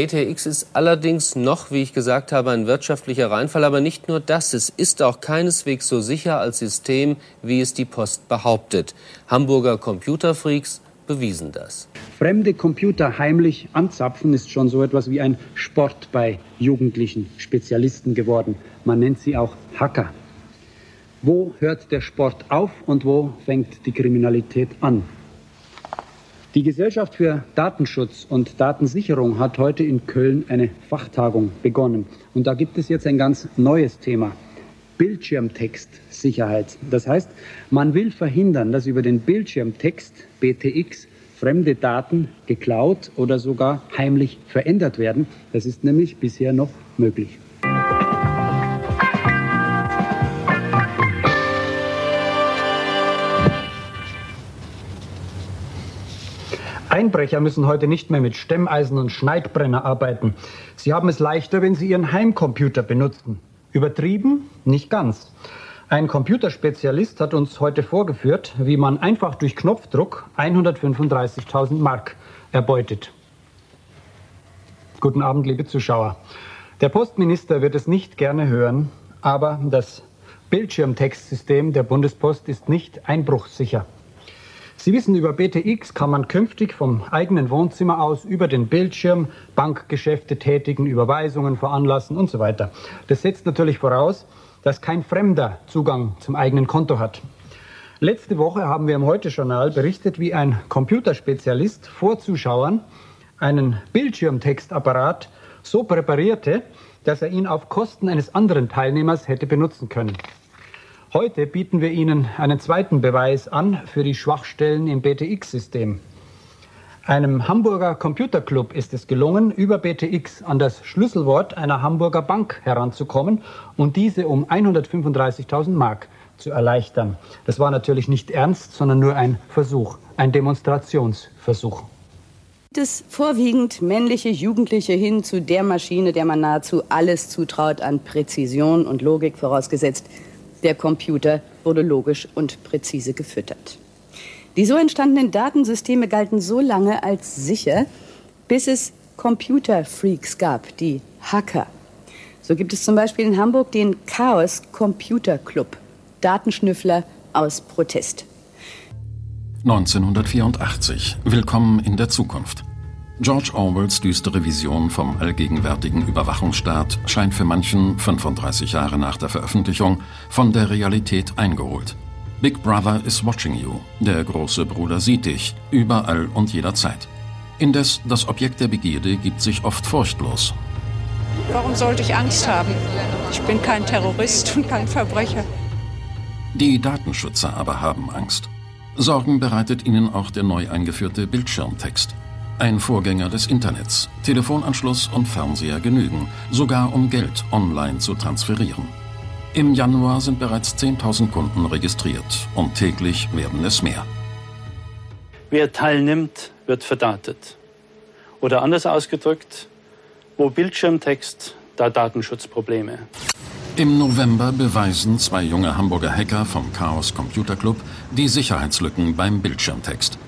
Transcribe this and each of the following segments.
ETX ist allerdings noch, wie ich gesagt habe, ein wirtschaftlicher Reinfall. Aber nicht nur das, es ist auch keineswegs so sicher als System, wie es die Post behauptet. Hamburger Computerfreaks bewiesen das. Fremde Computer heimlich anzapfen ist schon so etwas wie ein Sport bei jugendlichen Spezialisten geworden. Man nennt sie auch Hacker. Wo hört der Sport auf und wo fängt die Kriminalität an? Die Gesellschaft für Datenschutz und Datensicherung hat heute in Köln eine Fachtagung begonnen. Und da gibt es jetzt ein ganz neues Thema. Bildschirmtextsicherheit. Das heißt, man will verhindern, dass über den Bildschirmtext BTX fremde Daten geklaut oder sogar heimlich verändert werden. Das ist nämlich bisher noch möglich. Einbrecher müssen heute nicht mehr mit Stemmeisen und Schneidbrenner arbeiten. Sie haben es leichter, wenn sie ihren Heimcomputer benutzen. Übertrieben? Nicht ganz. Ein Computerspezialist hat uns heute vorgeführt, wie man einfach durch Knopfdruck 135.000 Mark erbeutet. Guten Abend, liebe Zuschauer. Der Postminister wird es nicht gerne hören, aber das Bildschirmtextsystem der Bundespost ist nicht einbruchsicher. Sie wissen, über BTX kann man künftig vom eigenen Wohnzimmer aus über den Bildschirm Bankgeschäfte tätigen, Überweisungen veranlassen und so weiter. Das setzt natürlich voraus, dass kein Fremder Zugang zum eigenen Konto hat. Letzte Woche haben wir im Heute-Journal berichtet, wie ein Computerspezialist vor Zuschauern einen Bildschirmtextapparat so präparierte, dass er ihn auf Kosten eines anderen Teilnehmers hätte benutzen können. Heute bieten wir Ihnen einen zweiten Beweis an für die Schwachstellen im BTX-System. Einem Hamburger Computerclub ist es gelungen, über BTX an das Schlüsselwort einer Hamburger Bank heranzukommen und diese um 135.000 Mark zu erleichtern. Das war natürlich nicht ernst, sondern nur ein Versuch, ein Demonstrationsversuch. Es vorwiegend männliche Jugendliche hin zu der Maschine, der man nahezu alles zutraut an Präzision und Logik vorausgesetzt, der Computer wurde logisch und präzise gefüttert. Die so entstandenen Datensysteme galten so lange als sicher, bis es Computerfreaks gab, die Hacker. So gibt es zum Beispiel in Hamburg den Chaos Computer Club, Datenschnüffler aus Protest. 1984. Willkommen in der Zukunft. George Orwells düstere Vision vom allgegenwärtigen Überwachungsstaat scheint für manchen 35 Jahre nach der Veröffentlichung von der Realität eingeholt. Big Brother is watching you. Der große Bruder sieht dich, überall und jederzeit. Indes, das Objekt der Begierde gibt sich oft furchtlos. Warum sollte ich Angst haben? Ich bin kein Terrorist und kein Verbrecher. Die Datenschützer aber haben Angst. Sorgen bereitet ihnen auch der neu eingeführte Bildschirmtext. Ein Vorgänger des Internets. Telefonanschluss und Fernseher genügen, sogar um Geld online zu transferieren. Im Januar sind bereits 10.000 Kunden registriert und täglich werden es mehr. Wer teilnimmt, wird verdatet. Oder anders ausgedrückt, wo Bildschirmtext, da Datenschutzprobleme. Im November beweisen zwei junge Hamburger Hacker vom Chaos Computer Club die Sicherheitslücken beim Bildschirmtext.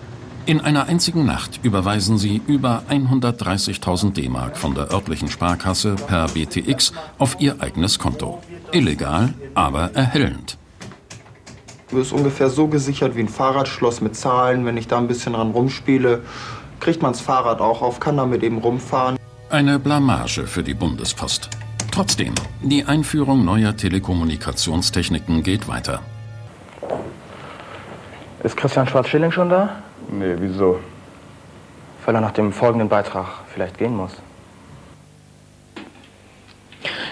In einer einzigen Nacht überweisen sie über 130.000 D-Mark von der örtlichen Sparkasse per BTX auf ihr eigenes Konto. Illegal, aber erhellend. Das ist ungefähr so gesichert wie ein Fahrradschloss mit Zahlen. Wenn ich da ein bisschen dran rumspiele, kriegt man das Fahrrad auch auf, kann damit eben rumfahren. Eine Blamage für die Bundespost. Trotzdem, die Einführung neuer Telekommunikationstechniken geht weiter. Ist Christian Schwarz-Schilling schon da? Nee, wieso? Weil er nach dem folgenden Beitrag vielleicht gehen muss.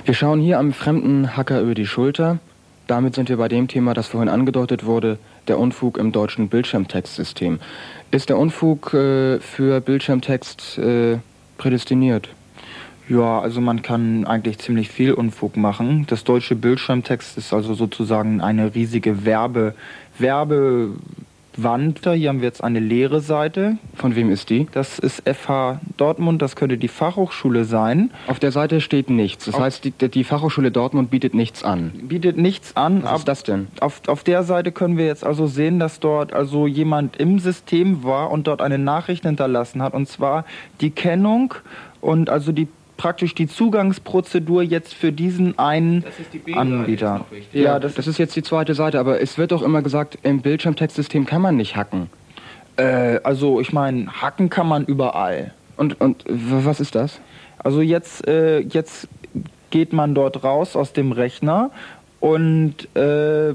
Wir schauen hier am fremden Hacker über die Schulter. Damit sind wir bei dem Thema, das vorhin angedeutet wurde, der Unfug im deutschen Bildschirmtextsystem. Ist der Unfug äh, für Bildschirmtext äh, prädestiniert? Ja, also man kann eigentlich ziemlich viel Unfug machen. Das deutsche Bildschirmtext ist also sozusagen eine riesige Werbe, Werbe Wand. Hier haben wir jetzt eine leere Seite. Von wem ist die? Das ist FH Dortmund, das könnte die Fachhochschule sein. Auf der Seite steht nichts. Das auf heißt, die, die, Fachhochschule Dortmund bietet nichts an. Bietet nichts an. Was ist das denn? Auf, auf der Seite können wir jetzt also sehen, dass dort also jemand im System war und dort eine Nachricht hinterlassen hat. Und zwar die Kennung und also die praktisch die Zugangsprozedur jetzt für diesen einen die Anbieter. Ja, ja das, das, ist jetzt die zweite Seite, aber es wird doch immer gesagt, im Bildschirmtextsystem kann man nicht hacken. Äh, also ich meine, hacken kann man überall. Und, und was ist das? Also jetzt, äh, jetzt geht man dort raus aus dem Rechner und äh,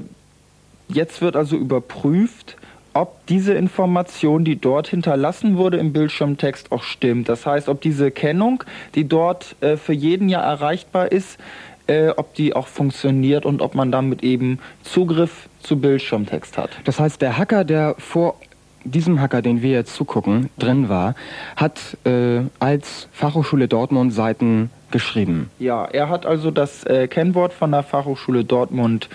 jetzt wird also überprüft, ob diese Information, die dort hinterlassen wurde im Bildschirmtext, auch stimmt. Das heißt, ob diese Kennung, die dort äh, für jeden ja erreichbar ist, äh, ob die auch funktioniert und ob man damit eben Zugriff zu Bildschirmtext hat. Das heißt, der Hacker, der vor diesem Hacker, den wir jetzt zugucken, drin war, hat äh, als Fachhochschule Dortmund Seiten geschrieben. Ja, er hat also das äh, Kennwort von der Fachhochschule Dortmund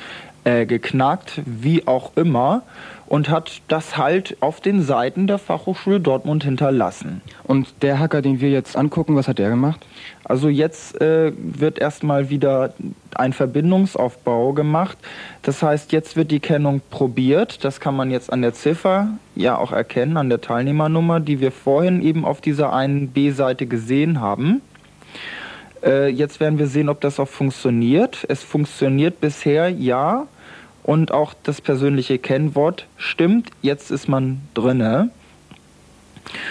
äh, geknackt, wie auch immer und hat das halt auf den Seiten der Fachhochschule Dortmund hinterlassen. Und der Hacker, den wir jetzt angucken, was hat der gemacht? Also jetzt äh, wird erstmal wieder ein Verbindungsaufbau gemacht. Das heißt, jetzt wird die Kennung probiert. Das kann man jetzt an der Ziffer ja auch erkennen, an der Teilnehmernummer, die wir vorhin eben auf dieser einen B-Seite gesehen haben. Äh, jetzt werden wir sehen, ob das auch funktioniert. Es funktioniert bisher ja und auch das persönliche Kennwort stimmt. Jetzt ist man drinne.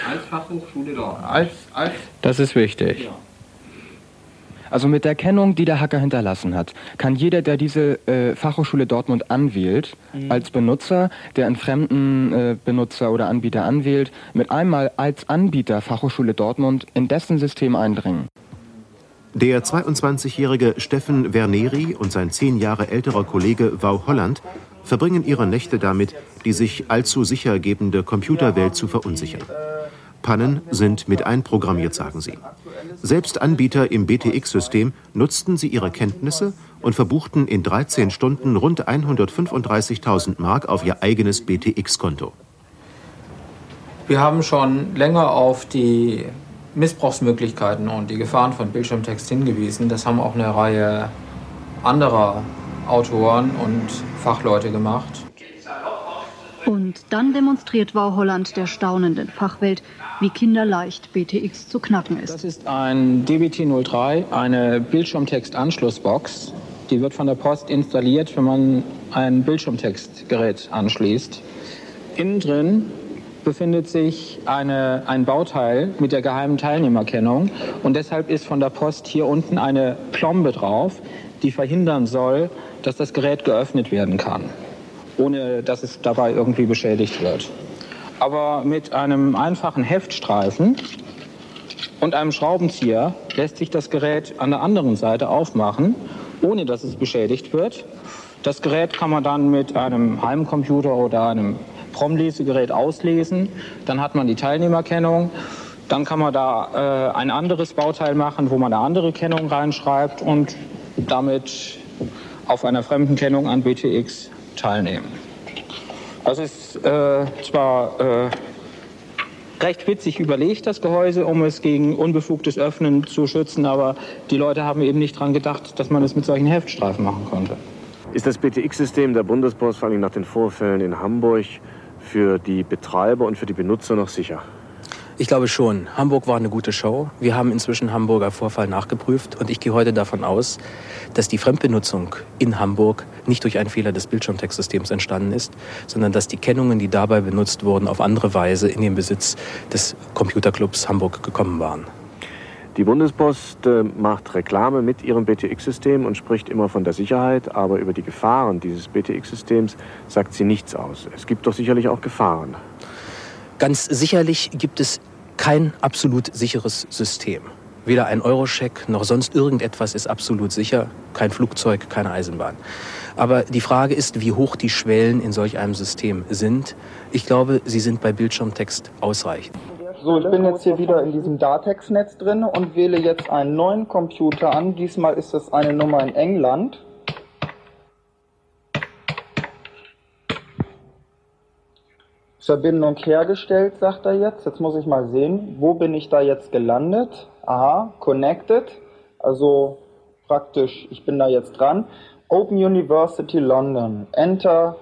Als Fachhochschule Dortmund. Als, als das ist wichtig. Ja. Also mit der Kennung, die der Hacker hinterlassen hat, kann jeder, der diese äh, Fachhochschule Dortmund anwählt, mhm. als Benutzer, der einen fremden äh, Benutzer oder Anbieter anwählt, mit einmal als Anbieter Fachhochschule Dortmund in dessen System eindringen. Der 22-jährige Steffen Verneri und sein zehn Jahre älterer Kollege Wau Holland verbringen ihre Nächte damit, die sich allzu sicher gebende Computerwelt zu verunsichern. Pannen sind mit einprogrammiert, sagen sie. Selbst Anbieter im BTX-System nutzten sie ihre Kenntnisse und verbuchten in 13 Stunden rund 135.000 Mark auf ihr eigenes BTX-Konto. Wir haben schon länger auf die Missbrauchsmöglichkeiten und die Gefahren von Bildschirmtext hingewiesen. Das haben auch eine Reihe anderer Autoren und Fachleute gemacht. Und dann demonstriert Wow Holland der staunenden Fachwelt, wie kinderleicht BTX zu knacken ist. Das ist ein DBT03, eine Bildschirmtextanschlussbox. Die wird von der Post installiert, wenn man ein Bildschirmtextgerät anschließt. Innen drin befindet sich eine, ein Bauteil mit der geheimen Teilnehmerkennung und deshalb ist von der Post hier unten eine Plombe drauf, die verhindern soll, dass das Gerät geöffnet werden kann, ohne dass es dabei irgendwie beschädigt wird. Aber mit einem einfachen Heftstreifen und einem Schraubenzieher lässt sich das Gerät an der anderen Seite aufmachen, ohne dass es beschädigt wird. Das Gerät kann man dann mit einem Heimcomputer oder einem PROM-Lesegerät auslesen. Dann hat man die Teilnehmerkennung. Dann kann man da äh, ein anderes Bauteil machen, wo man eine andere Kennung reinschreibt und damit auf einer fremden Kennung an BTX teilnehmen. Das ist äh, zwar äh, recht witzig überlegt, das Gehäuse, um es gegen unbefugtes Öffnen zu schützen, aber die Leute haben eben nicht daran gedacht, dass man es mit solchen Heftstreifen machen konnte. Ist das BTX-System der Bundespost vor allem nach den Vorfällen in Hamburg für die Betreiber und für die Benutzer noch sicher? Ich glaube schon. Hamburg war eine gute Show. Wir haben inzwischen Hamburger Vorfall nachgeprüft und ich gehe heute davon aus, dass die Fremdbenutzung in Hamburg nicht durch einen Fehler des Bildschirmtextsystems entstanden ist, sondern dass die Kennungen, die dabei benutzt wurden, auf andere Weise in den Besitz des Computerclubs Hamburg gekommen waren. Die Bundespost äh, macht Reklame mit ihrem BTX-System und spricht immer von der Sicherheit, aber über die Gefahren dieses BTX-Systems sagt sie nichts aus. Es gibt doch sicherlich auch Gefahren. Ganz sicherlich gibt es kein absolut sicheres System. Weder ein Eurocheck noch sonst irgendetwas ist absolut sicher. Kein Flugzeug, keine Eisenbahn. Aber die Frage ist, wie hoch die Schwellen in solch einem System sind. Ich glaube, sie sind bei Bildschirmtext ausreichend. So, ich bin jetzt hier wieder in diesem Datex-Netz drin und wähle jetzt einen neuen Computer an. Diesmal ist es eine Nummer in England. Verbindung hergestellt, sagt er jetzt. Jetzt muss ich mal sehen, wo bin ich da jetzt gelandet? Aha, connected. Also praktisch, ich bin da jetzt dran. Open University London. Enter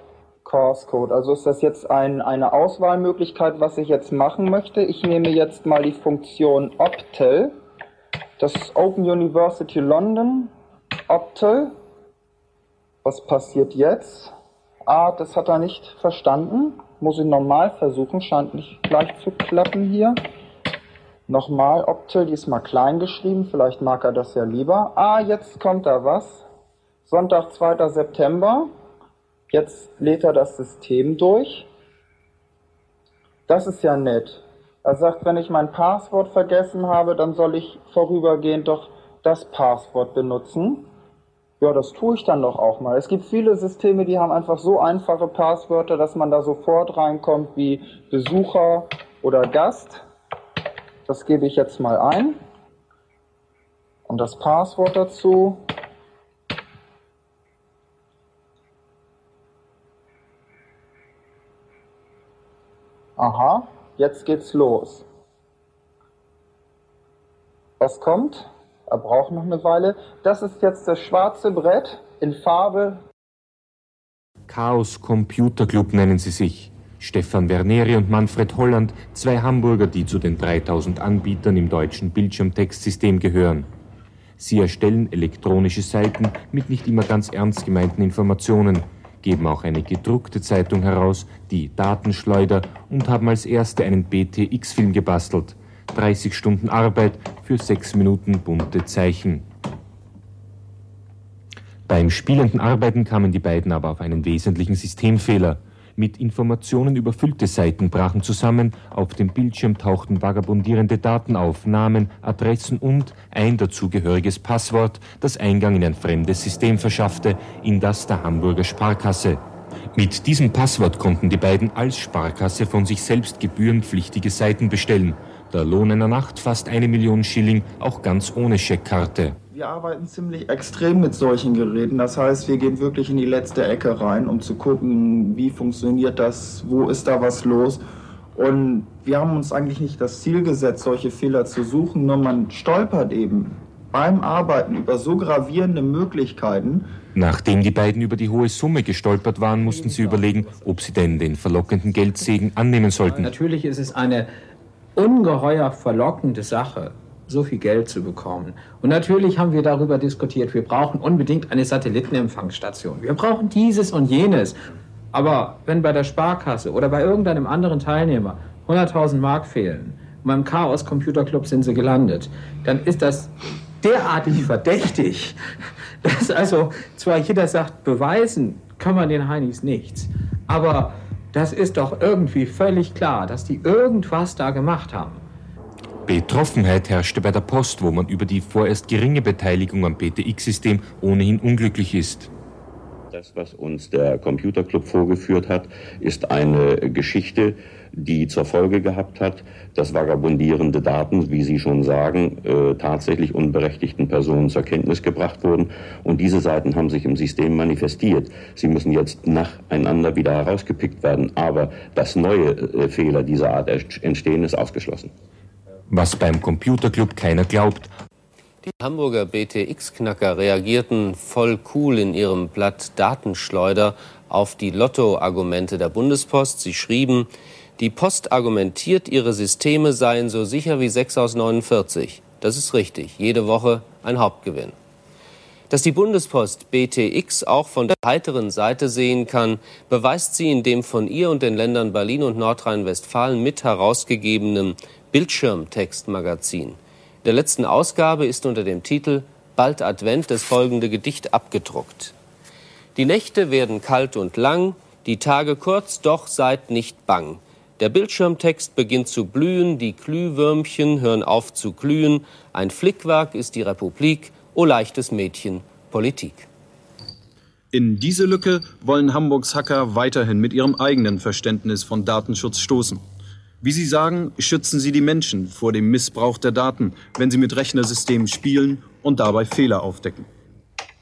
Course Code. Also ist das jetzt ein, eine Auswahlmöglichkeit, was ich jetzt machen möchte. Ich nehme jetzt mal die Funktion Optel Das ist Open University London, Optel. Was passiert jetzt? Ah, das hat er nicht verstanden. Muss ich nochmal versuchen, scheint nicht gleich zu klappen hier. Nochmal Optel, diesmal klein geschrieben, vielleicht mag er das ja lieber. Ah, jetzt kommt da was. Sonntag, 2. September. Jetzt lädt er das System durch. Das ist ja nett. Er sagt, wenn ich mein Passwort vergessen habe, dann soll ich vorübergehend doch das Passwort benutzen. Ja, das tue ich dann doch auch mal. Es gibt viele Systeme, die haben einfach so einfache Passwörter, dass man da sofort reinkommt wie Besucher oder Gast. Das gebe ich jetzt mal ein. Und das Passwort dazu. Aha, jetzt geht's los. Was kommt? Er braucht noch eine Weile. Das ist jetzt das schwarze Brett in Farbe. Chaos Computer Club nennen sie sich. Stefan Verneri und Manfred Holland, zwei Hamburger, die zu den 3000 Anbietern im deutschen Bildschirmtextsystem gehören. Sie erstellen elektronische Seiten mit nicht immer ganz ernst gemeinten Informationen, geben auch eine gedruckte Zeitung heraus, die Datenschleuder, und haben als erste einen BTX-Film gebastelt. 30 Stunden Arbeit für 6 Minuten bunte Zeichen. Beim spielenden Arbeiten kamen die beiden aber auf einen wesentlichen Systemfehler. Mit Informationen überfüllte Seiten brachen zusammen, auf dem Bildschirm tauchten vagabundierende Daten auf, Namen, Adressen und ein dazugehöriges Passwort, das Eingang in ein fremdes System verschaffte, in das der Hamburger Sparkasse. Mit diesem Passwort konnten die beiden als Sparkasse von sich selbst gebührenpflichtige Seiten bestellen. Der Lohn einer Nacht fast eine Million Schilling, auch ganz ohne Scheckkarte. Wir arbeiten ziemlich extrem mit solchen Geräten. Das heißt, wir gehen wirklich in die letzte Ecke rein, um zu gucken, wie funktioniert das, wo ist da was los. Und wir haben uns eigentlich nicht das Ziel gesetzt, solche Fehler zu suchen, nur man stolpert eben beim Arbeiten über so gravierende Möglichkeiten. Nachdem die beiden über die hohe Summe gestolpert waren, mussten sie überlegen, ob sie denn den verlockenden Geldsegen annehmen sollten. Natürlich ist es eine ungeheuer verlockende Sache, so viel Geld zu bekommen. Und natürlich haben wir darüber diskutiert, wir brauchen unbedingt eine Satellitenempfangsstation. Wir brauchen dieses und jenes. Aber wenn bei der Sparkasse oder bei irgendeinem anderen Teilnehmer 100.000 Mark fehlen und beim Chaos Computer Club sind sie gelandet, dann ist das derartig verdächtig, dass also zwar jeder sagt, beweisen kann man den Heinis nichts, aber das ist doch irgendwie völlig klar, dass die irgendwas da gemacht haben. Betroffenheit herrschte bei der Post, wo man über die vorerst geringe Beteiligung am PTX-System ohnehin unglücklich ist. Das, was uns der Computerclub vorgeführt hat, ist eine Geschichte, die zur Folge gehabt hat, dass vagabundierende Daten, wie Sie schon sagen, äh, tatsächlich unberechtigten Personen zur Kenntnis gebracht wurden. Und diese Seiten haben sich im System manifestiert. Sie müssen jetzt nacheinander wieder herausgepickt werden. Aber dass neue äh, Fehler dieser Art entstehen, ist ausgeschlossen. Was beim Computerclub keiner glaubt. Die Hamburger BTX-Knacker reagierten voll cool in ihrem Blatt Datenschleuder auf die Lotto-Argumente der Bundespost. Sie schrieben, die Post argumentiert, ihre Systeme seien so sicher wie 6 aus 49. Das ist richtig. Jede Woche ein Hauptgewinn. Dass die Bundespost BTX auch von der heiteren Seite sehen kann, beweist sie in dem von ihr und den Ländern Berlin und Nordrhein-Westfalen mit herausgegebenen Bildschirmtextmagazin. In der letzten Ausgabe ist unter dem Titel Bald Advent das folgende Gedicht abgedruckt. Die Nächte werden kalt und lang, die Tage kurz, doch seid nicht bang. Der Bildschirmtext beginnt zu blühen, die Glühwürmchen hören auf zu glühen. Ein Flickwerk ist die Republik, o leichtes Mädchen, Politik. In diese Lücke wollen Hamburgs Hacker weiterhin mit ihrem eigenen Verständnis von Datenschutz stoßen. Wie sie sagen, schützen sie die Menschen vor dem Missbrauch der Daten, wenn sie mit Rechnersystemen spielen und dabei Fehler aufdecken.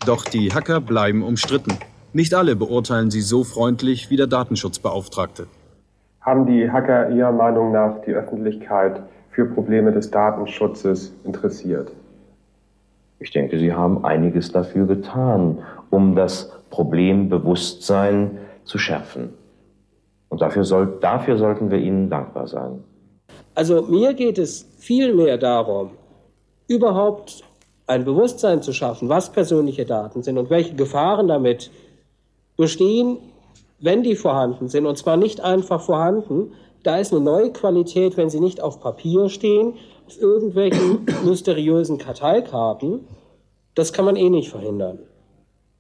Doch die Hacker bleiben umstritten. Nicht alle beurteilen sie so freundlich wie der Datenschutzbeauftragte. Haben die Hacker Ihrer Meinung nach die Öffentlichkeit für Probleme des Datenschutzes interessiert? Ich denke, Sie haben einiges dafür getan, um das Problembewusstsein zu schärfen. Und dafür, soll, dafür sollten wir Ihnen dankbar sein. Also mir geht es vielmehr darum, überhaupt ein Bewusstsein zu schaffen, was persönliche Daten sind und welche Gefahren damit bestehen, wenn die vorhanden sind, und zwar nicht einfach vorhanden, da ist eine neue Qualität, wenn sie nicht auf Papier stehen, auf irgendwelchen mysteriösen Karteikarten, das kann man eh nicht verhindern,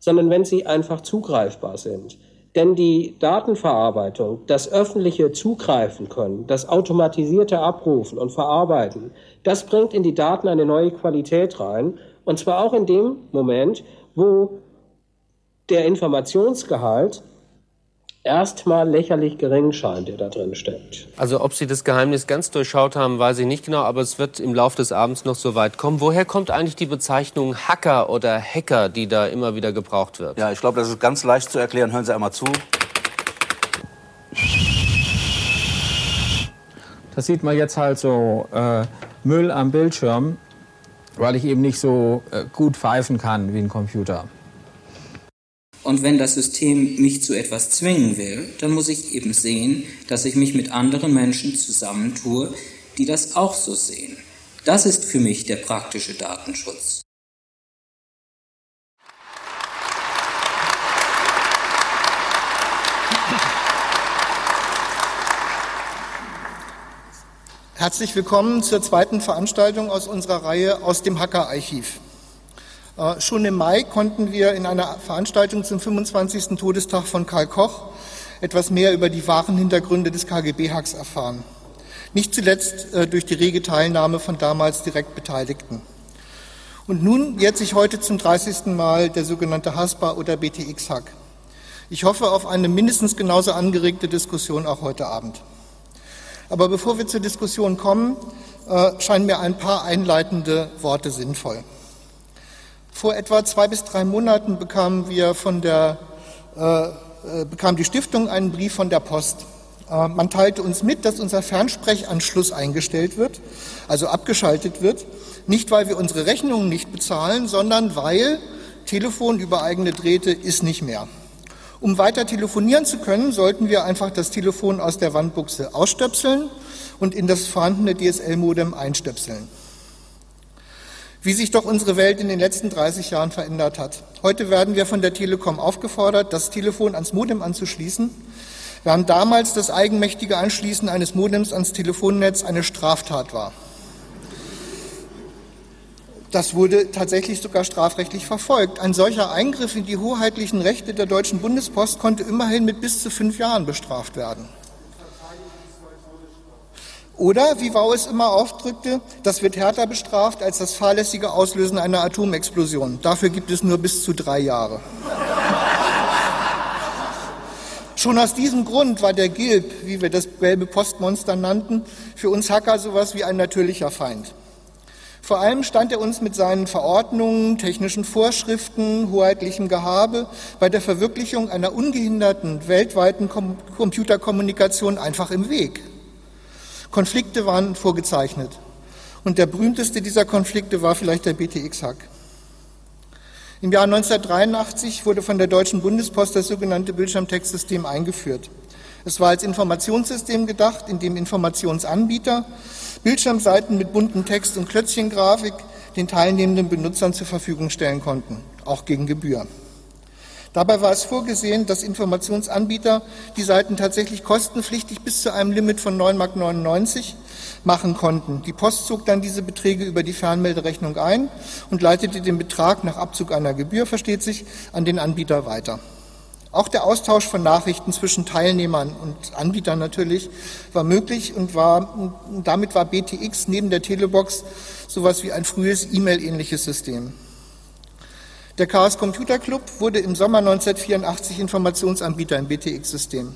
sondern wenn sie einfach zugreifbar sind. Denn die Datenverarbeitung, das öffentliche Zugreifen können, das automatisierte Abrufen und Verarbeiten, das bringt in die Daten eine neue Qualität rein. Und zwar auch in dem Moment, wo der Informationsgehalt erstmal lächerlich gering scheint, der da drin steckt. Also ob Sie das Geheimnis ganz durchschaut haben, weiß ich nicht genau, aber es wird im Laufe des Abends noch so weit kommen. Woher kommt eigentlich die Bezeichnung Hacker oder Hacker, die da immer wieder gebraucht wird? Ja, ich glaube, das ist ganz leicht zu erklären. Hören Sie einmal zu. Da sieht man jetzt halt so äh, Müll am Bildschirm, weil ich eben nicht so äh, gut pfeifen kann wie ein Computer. Und wenn das System mich zu etwas zwingen will, dann muss ich eben sehen, dass ich mich mit anderen Menschen zusammentue, die das auch so sehen. Das ist für mich der praktische Datenschutz. Herzlich willkommen zur zweiten Veranstaltung aus unserer Reihe aus dem Hacker-Archiv. Äh, schon im Mai konnten wir in einer Veranstaltung zum 25. Todestag von Karl Koch etwas mehr über die wahren Hintergründe des KGB-Hacks erfahren. Nicht zuletzt äh, durch die rege Teilnahme von damals direkt Beteiligten. Und nun jährt sich heute zum 30. Mal der sogenannte Haspa oder BTX-Hack. Ich hoffe auf eine mindestens genauso angeregte Diskussion auch heute Abend. Aber bevor wir zur Diskussion kommen, äh, scheinen mir ein paar einleitende Worte sinnvoll. Vor etwa zwei bis drei Monaten bekamen wir von der, äh, äh, bekam die Stiftung einen Brief von der Post. Äh, man teilte uns mit, dass unser Fernsprechanschluss eingestellt wird, also abgeschaltet wird. Nicht, weil wir unsere Rechnungen nicht bezahlen, sondern weil Telefon über eigene Drähte ist nicht mehr. Um weiter telefonieren zu können, sollten wir einfach das Telefon aus der Wandbuchse ausstöpseln und in das vorhandene DSL-Modem einstöpseln wie sich doch unsere Welt in den letzten 30 Jahren verändert hat. Heute werden wir von der Telekom aufgefordert, das Telefon ans Modem anzuschließen, während damals das eigenmächtige Anschließen eines Modems ans Telefonnetz eine Straftat war. Das wurde tatsächlich sogar strafrechtlich verfolgt. Ein solcher Eingriff in die hoheitlichen Rechte der Deutschen Bundespost konnte immerhin mit bis zu fünf Jahren bestraft werden. Oder, wie Wau es immer aufdrückte, das wird härter bestraft als das fahrlässige Auslösen einer Atomexplosion. Dafür gibt es nur bis zu drei Jahre. Schon aus diesem Grund war der Gilb, wie wir das gelbe Postmonster nannten, für uns Hacker sowas wie ein natürlicher Feind. Vor allem stand er uns mit seinen Verordnungen, technischen Vorschriften, hoheitlichem Gehabe bei der Verwirklichung einer ungehinderten weltweiten Computerkommunikation einfach im Weg. Konflikte waren vorgezeichnet. Und der berühmteste dieser Konflikte war vielleicht der BTX-Hack. Im Jahr 1983 wurde von der Deutschen Bundespost das sogenannte Bildschirmtextsystem eingeführt. Es war als Informationssystem gedacht, in dem Informationsanbieter Bildschirmseiten mit bunten Text und Klötzchengrafik den teilnehmenden Benutzern zur Verfügung stellen konnten, auch gegen Gebühr. Dabei war es vorgesehen, dass Informationsanbieter die Seiten tatsächlich kostenpflichtig bis zu einem Limit von 9,99 Mark machen konnten. Die Post zog dann diese Beträge über die Fernmelderechnung ein und leitete den Betrag nach Abzug einer Gebühr, versteht sich, an den Anbieter weiter. Auch der Austausch von Nachrichten zwischen Teilnehmern und Anbietern natürlich war möglich und war, damit war BTX neben der Telebox sowas wie ein frühes E-Mail-ähnliches System. Der Chaos Computer Club wurde im Sommer 1984 Informationsanbieter im BTX-System.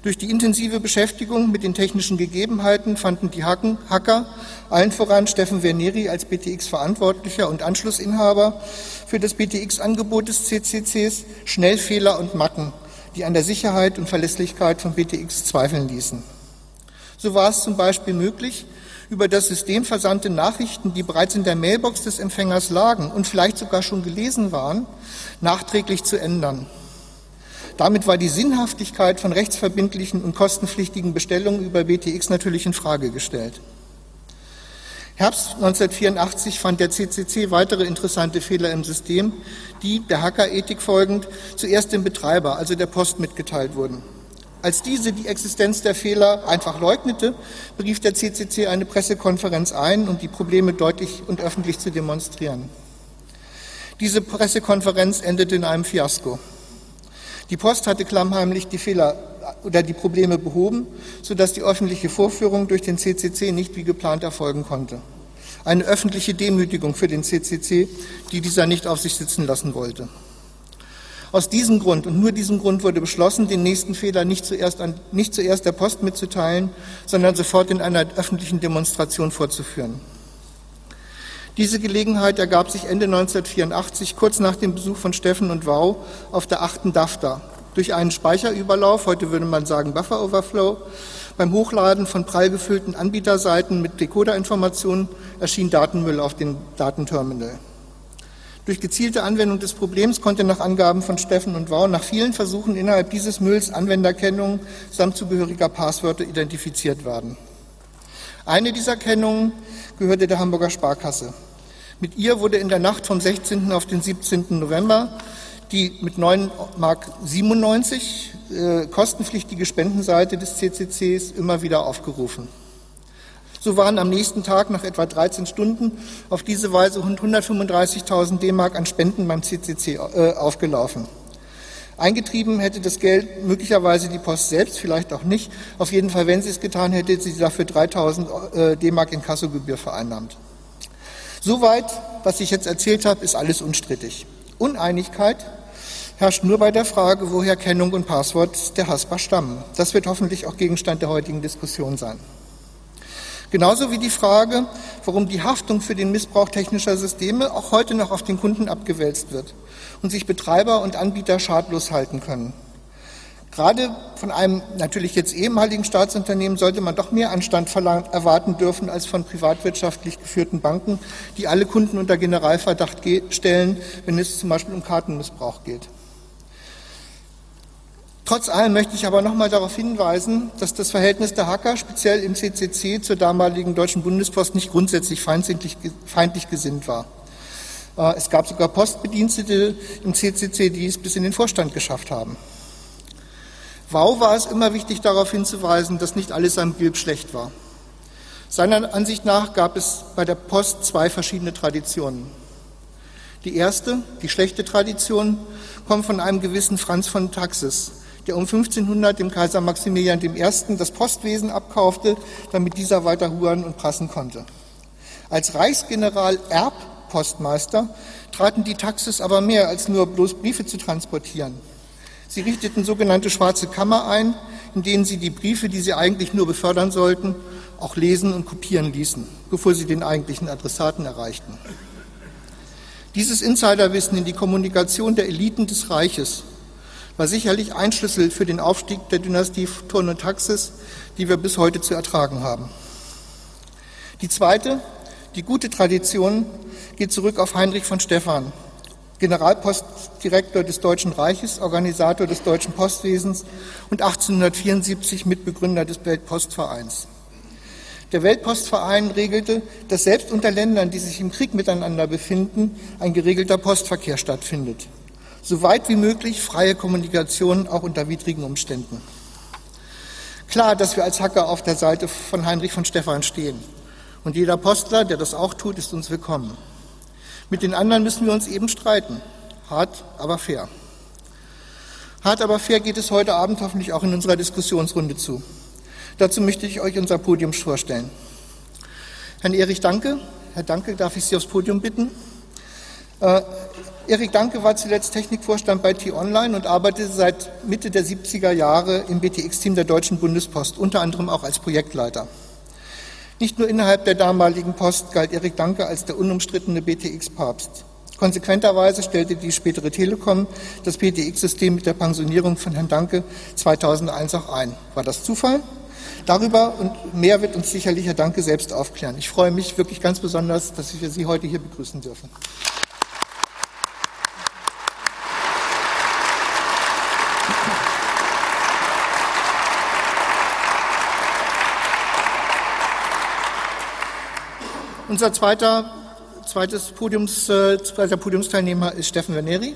Durch die intensive Beschäftigung mit den technischen Gegebenheiten fanden die Hacker, allen voran Steffen Verneri als BTX-Verantwortlicher und Anschlussinhaber für das BTX-Angebot des CCCs, schnell Fehler und Macken, die an der Sicherheit und Verlässlichkeit von BTX zweifeln ließen. So war es zum Beispiel möglich, über das System versandte Nachrichten, die bereits in der Mailbox des Empfängers lagen und vielleicht sogar schon gelesen waren, nachträglich zu ändern. Damit war die Sinnhaftigkeit von rechtsverbindlichen und kostenpflichtigen Bestellungen über BTX natürlich in Frage gestellt. Herbst 1984 fand der CCC weitere interessante Fehler im System, die der Hackerethik folgend zuerst dem Betreiber, also der Post, mitgeteilt wurden. Als diese die Existenz der Fehler einfach leugnete, berief der CCC eine Pressekonferenz ein, um die Probleme deutlich und öffentlich zu demonstrieren. Diese Pressekonferenz endete in einem Fiasko. Die Post hatte klammheimlich die Fehler oder die Probleme behoben, sodass die öffentliche Vorführung durch den CCC nicht wie geplant erfolgen konnte. Eine öffentliche Demütigung für den CCC, die dieser nicht auf sich sitzen lassen wollte. Aus diesem Grund und nur diesem Grund wurde beschlossen, den nächsten Fehler nicht zuerst, an, nicht zuerst der Post mitzuteilen, sondern sofort in einer öffentlichen Demonstration vorzuführen. Diese Gelegenheit ergab sich Ende 1984, kurz nach dem Besuch von Steffen und Wau auf der achten DAFTA, durch einen Speicherüberlauf, heute würde man sagen Buffer Overflow, beim Hochladen von prall gefüllten Anbieterseiten mit Decoderinformationen erschien Datenmüll auf dem Datenterminal. Durch gezielte Anwendung des Problems konnte nach Angaben von Steffen und Wau nach vielen Versuchen innerhalb dieses Mülls Anwenderkennung samt zugehöriger Passwörter identifiziert werden. Eine dieser Kennungen gehörte der Hamburger Sparkasse. Mit ihr wurde in der Nacht vom 16. auf den 17. November die mit 9,97 Mark äh, kostenpflichtige Spendenseite des CCCs immer wieder aufgerufen. So waren am nächsten Tag nach etwa 13 Stunden auf diese Weise 135.000 D-Mark an Spenden beim CCC äh, aufgelaufen. Eingetrieben hätte das Geld möglicherweise die Post selbst, vielleicht auch nicht. Auf jeden Fall, wenn sie es getan hätte, hätte sie dafür 3.000 äh, D-Mark in Kassogebühr vereinnahmt. Soweit, was ich jetzt erzählt habe, ist alles unstrittig. Uneinigkeit herrscht nur bei der Frage, woher Kennung und Passwort der Haspa stammen. Das wird hoffentlich auch Gegenstand der heutigen Diskussion sein. Genauso wie die Frage, warum die Haftung für den Missbrauch technischer Systeme auch heute noch auf den Kunden abgewälzt wird und sich Betreiber und Anbieter schadlos halten können. Gerade von einem natürlich jetzt ehemaligen Staatsunternehmen sollte man doch mehr Anstand erwarten dürfen als von privatwirtschaftlich geführten Banken, die alle Kunden unter Generalverdacht stellen, wenn es zum Beispiel um Kartenmissbrauch geht. Trotz allem möchte ich aber noch nochmal darauf hinweisen, dass das Verhältnis der Hacker, speziell im CCC, zur damaligen Deutschen Bundespost nicht grundsätzlich feindlich, feindlich gesinnt war. Äh, es gab sogar Postbedienstete im CCC, die es bis in den Vorstand geschafft haben. Wow war es immer wichtig, darauf hinzuweisen, dass nicht alles am Gilb schlecht war. Seiner Ansicht nach gab es bei der Post zwei verschiedene Traditionen. Die erste, die schlechte Tradition, kommt von einem gewissen Franz von Taxis, der um 1500 dem Kaiser Maximilian I. das Postwesen abkaufte, damit dieser weiter huren und prassen konnte. Als Reichsgeneral Erbpostmeister traten die Taxis aber mehr als nur bloß Briefe zu transportieren. Sie richteten sogenannte schwarze Kammer ein, in denen sie die Briefe, die sie eigentlich nur befördern sollten, auch lesen und kopieren ließen, bevor sie den eigentlichen Adressaten erreichten. Dieses Insiderwissen in die Kommunikation der Eliten des Reiches war sicherlich ein Schlüssel für den Aufstieg der Dynastie Turn und Taxis, die wir bis heute zu ertragen haben. Die zweite, die gute Tradition, geht zurück auf Heinrich von Stephan, Generalpostdirektor des Deutschen Reiches, Organisator des deutschen Postwesens und 1874 Mitbegründer des Weltpostvereins. Der Weltpostverein regelte, dass selbst unter Ländern, die sich im Krieg miteinander befinden, ein geregelter Postverkehr stattfindet so weit wie möglich freie Kommunikation auch unter widrigen Umständen. Klar, dass wir als Hacker auf der Seite von Heinrich von Stephan stehen. Und jeder Postler, der das auch tut, ist uns willkommen. Mit den anderen müssen wir uns eben streiten. Hart, aber fair. Hart, aber fair geht es heute Abend hoffentlich auch in unserer Diskussionsrunde zu. Dazu möchte ich euch unser Podium vorstellen. Herrn Erich Danke. Herr Danke, darf ich Sie aufs Podium bitten? Erik Danke war zuletzt Technikvorstand bei T-Online und arbeitete seit Mitte der 70er Jahre im BTX-Team der Deutschen Bundespost, unter anderem auch als Projektleiter. Nicht nur innerhalb der damaligen Post galt Erik Danke als der unumstrittene BTX-Papst. Konsequenterweise stellte die spätere Telekom das BTX-System mit der Pensionierung von Herrn Danke 2001 auch ein. War das Zufall? Darüber und mehr wird uns sicherlich Herr Danke selbst aufklären. Ich freue mich wirklich ganz besonders, dass wir Sie heute hier begrüßen dürfen. Unser zweiter, zweites Podiums, äh, zweiter Podiumsteilnehmer ist Steffen Verneri.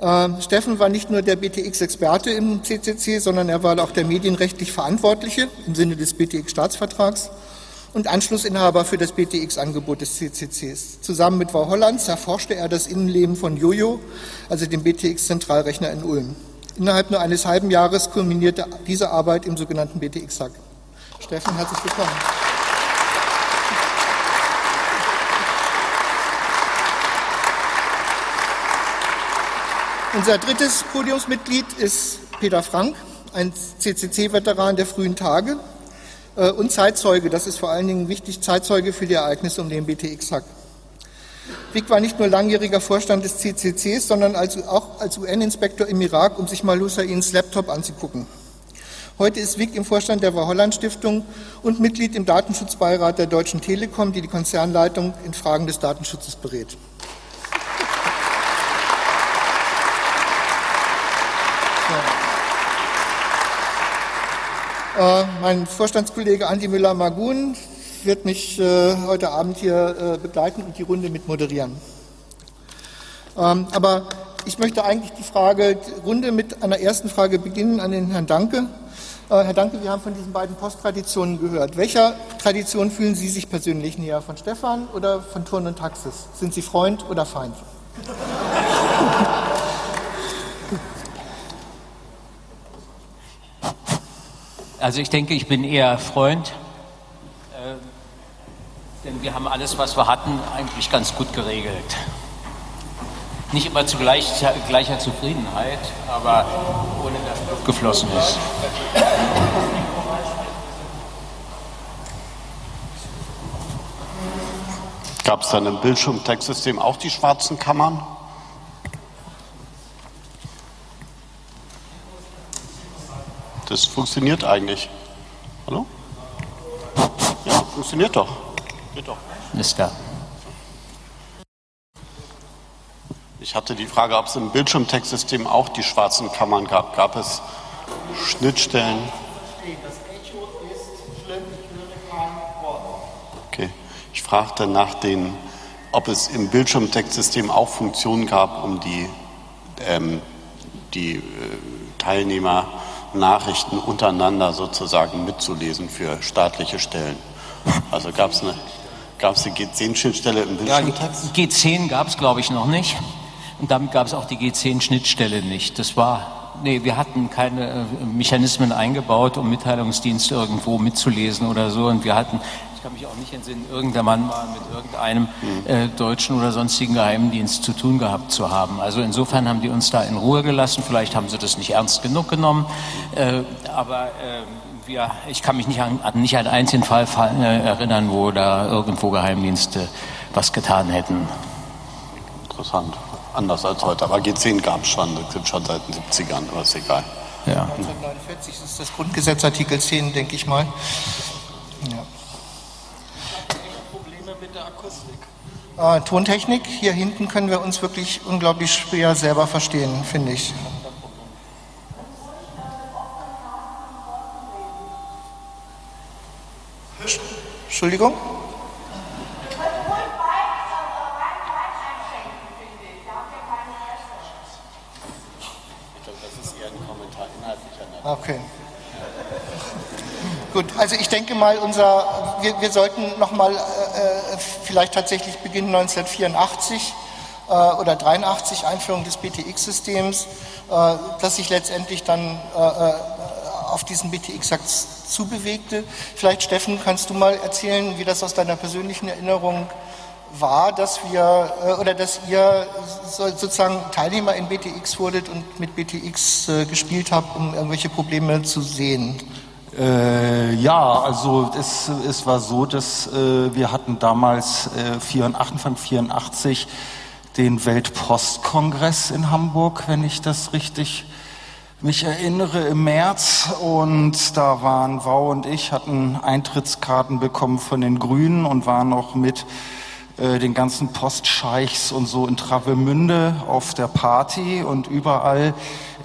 Äh, Steffen war nicht nur der BTX-Experte im CCC, sondern er war auch der medienrechtlich Verantwortliche im Sinne des BTX-Staatsvertrags und Anschlussinhaber für das BTX-Angebot des CCCs. Zusammen mit Frau Hollands erforschte er das Innenleben von Jojo, also dem BTX-Zentralrechner in Ulm. Innerhalb nur eines halben Jahres kulminierte diese Arbeit im sogenannten BTX-Hack. Steffen, herzlich willkommen. Unser drittes Podiumsmitglied ist Peter Frank, ein CCC-Veteran der frühen Tage äh, und Zeitzeuge. Das ist vor allen Dingen wichtig, Zeitzeuge für die Ereignisse um den BTX-Hack. Wick war nicht nur langjähriger Vorstand des CCCs, sondern als, auch als UN-Inspektor im Irak, um sich mal Husseins Laptop anzugucken. Heute ist Wick im Vorstand der War-Holland-Stiftung und Mitglied im Datenschutzbeirat der Deutschen Telekom, die die Konzernleitung in Fragen des Datenschutzes berät. Äh, mein Vorstandskollege Andi Müller-Magun wird mich äh, heute Abend hier äh, begleiten und die Runde mit moderieren. Ähm, aber ich möchte eigentlich die Frage, die Runde mit einer ersten Frage beginnen an den Herrn Danke. Äh, Herr Danke, wir haben von diesen beiden Posttraditionen gehört. Welcher Tradition fühlen Sie sich persönlich näher? Von Stefan oder von Turn und Taxis? Sind Sie Freund oder Feind? Also ich denke, ich bin eher Freund, äh, denn wir haben alles, was wir hatten, eigentlich ganz gut geregelt. Nicht immer zu gleich, gleicher Zufriedenheit, aber ohne dass Blut geflossen ist. Gab es dann im Bildschirmtextsystem auch die schwarzen Kammern? Das funktioniert eigentlich. Hallo? Ja, funktioniert doch. Geht doch. Ist da. Ich hatte die Frage, ob es im Bildschirmtextsystem auch die schwarzen Kammern gab. Gab es Schnittstellen? Okay. Ich fragte nach den, ob es im Bildschirmtextsystem auch Funktionen gab, um die, ähm, die äh, Teilnehmer Nachrichten untereinander sozusagen mitzulesen für staatliche Stellen. Also gab es eine Gab es die G10-Schnittstelle im Bildschirmtext? Ja, G10 gab es, glaube ich, noch nicht. Und damit gab es auch die G10-Schnittstelle nicht. Das war, nee, wir hatten keine äh, Mechanismen eingebaut, um Mitteilungsdienste irgendwo mitzulesen oder so. Und wir hatten ich kann mich auch nicht entsinnen, irgendein Mann mal mit irgendeinem äh, deutschen oder sonstigen Geheimdienst zu tun gehabt zu haben. Also insofern haben die uns da in Ruhe gelassen. Vielleicht haben sie das nicht ernst genug genommen. Äh, aber äh, wir, ich kann mich nicht an, nicht an einen einzigen Fall äh, erinnern, wo da irgendwo Geheimdienste was getan hätten. Interessant. Anders als heute. Aber G10 gab es schon, das gibt schon seit den 70ern, aber ist egal. Ja. 1949 ist das Grundgesetz Artikel 10, denke ich mal. Ja. Äh, Tontechnik, hier hinten können wir uns wirklich unglaublich schwer selber verstehen, finde ich. Entschuldigung? Ich glaube, das ist eher ein Kommentar inhaltlicher Natur. Okay. Gut, also ich denke mal, unser, wir, wir sollten noch mal äh, äh vielleicht tatsächlich beginnen 1984 äh, oder 83 Einführung des BTX-Systems, äh, das sich letztendlich dann äh, äh, auf diesen BTX-Akt zubewegte. Vielleicht, Steffen, kannst du mal erzählen, wie das aus deiner persönlichen Erinnerung war, dass wir oder dass ihr sozusagen Teilnehmer in BTX wurdet und mit BTX gespielt habt, um irgendwelche Probleme zu sehen. Äh, ja, also es, es war so, dass äh, wir hatten damals äh, 84, Anfang 84 den Weltpostkongress in Hamburg, wenn ich das richtig mich erinnere, im März. Und da waren Wau und ich, hatten Eintrittskarten bekommen von den Grünen und waren noch mit äh, den ganzen Postscheichs und so in Travemünde auf der Party und überall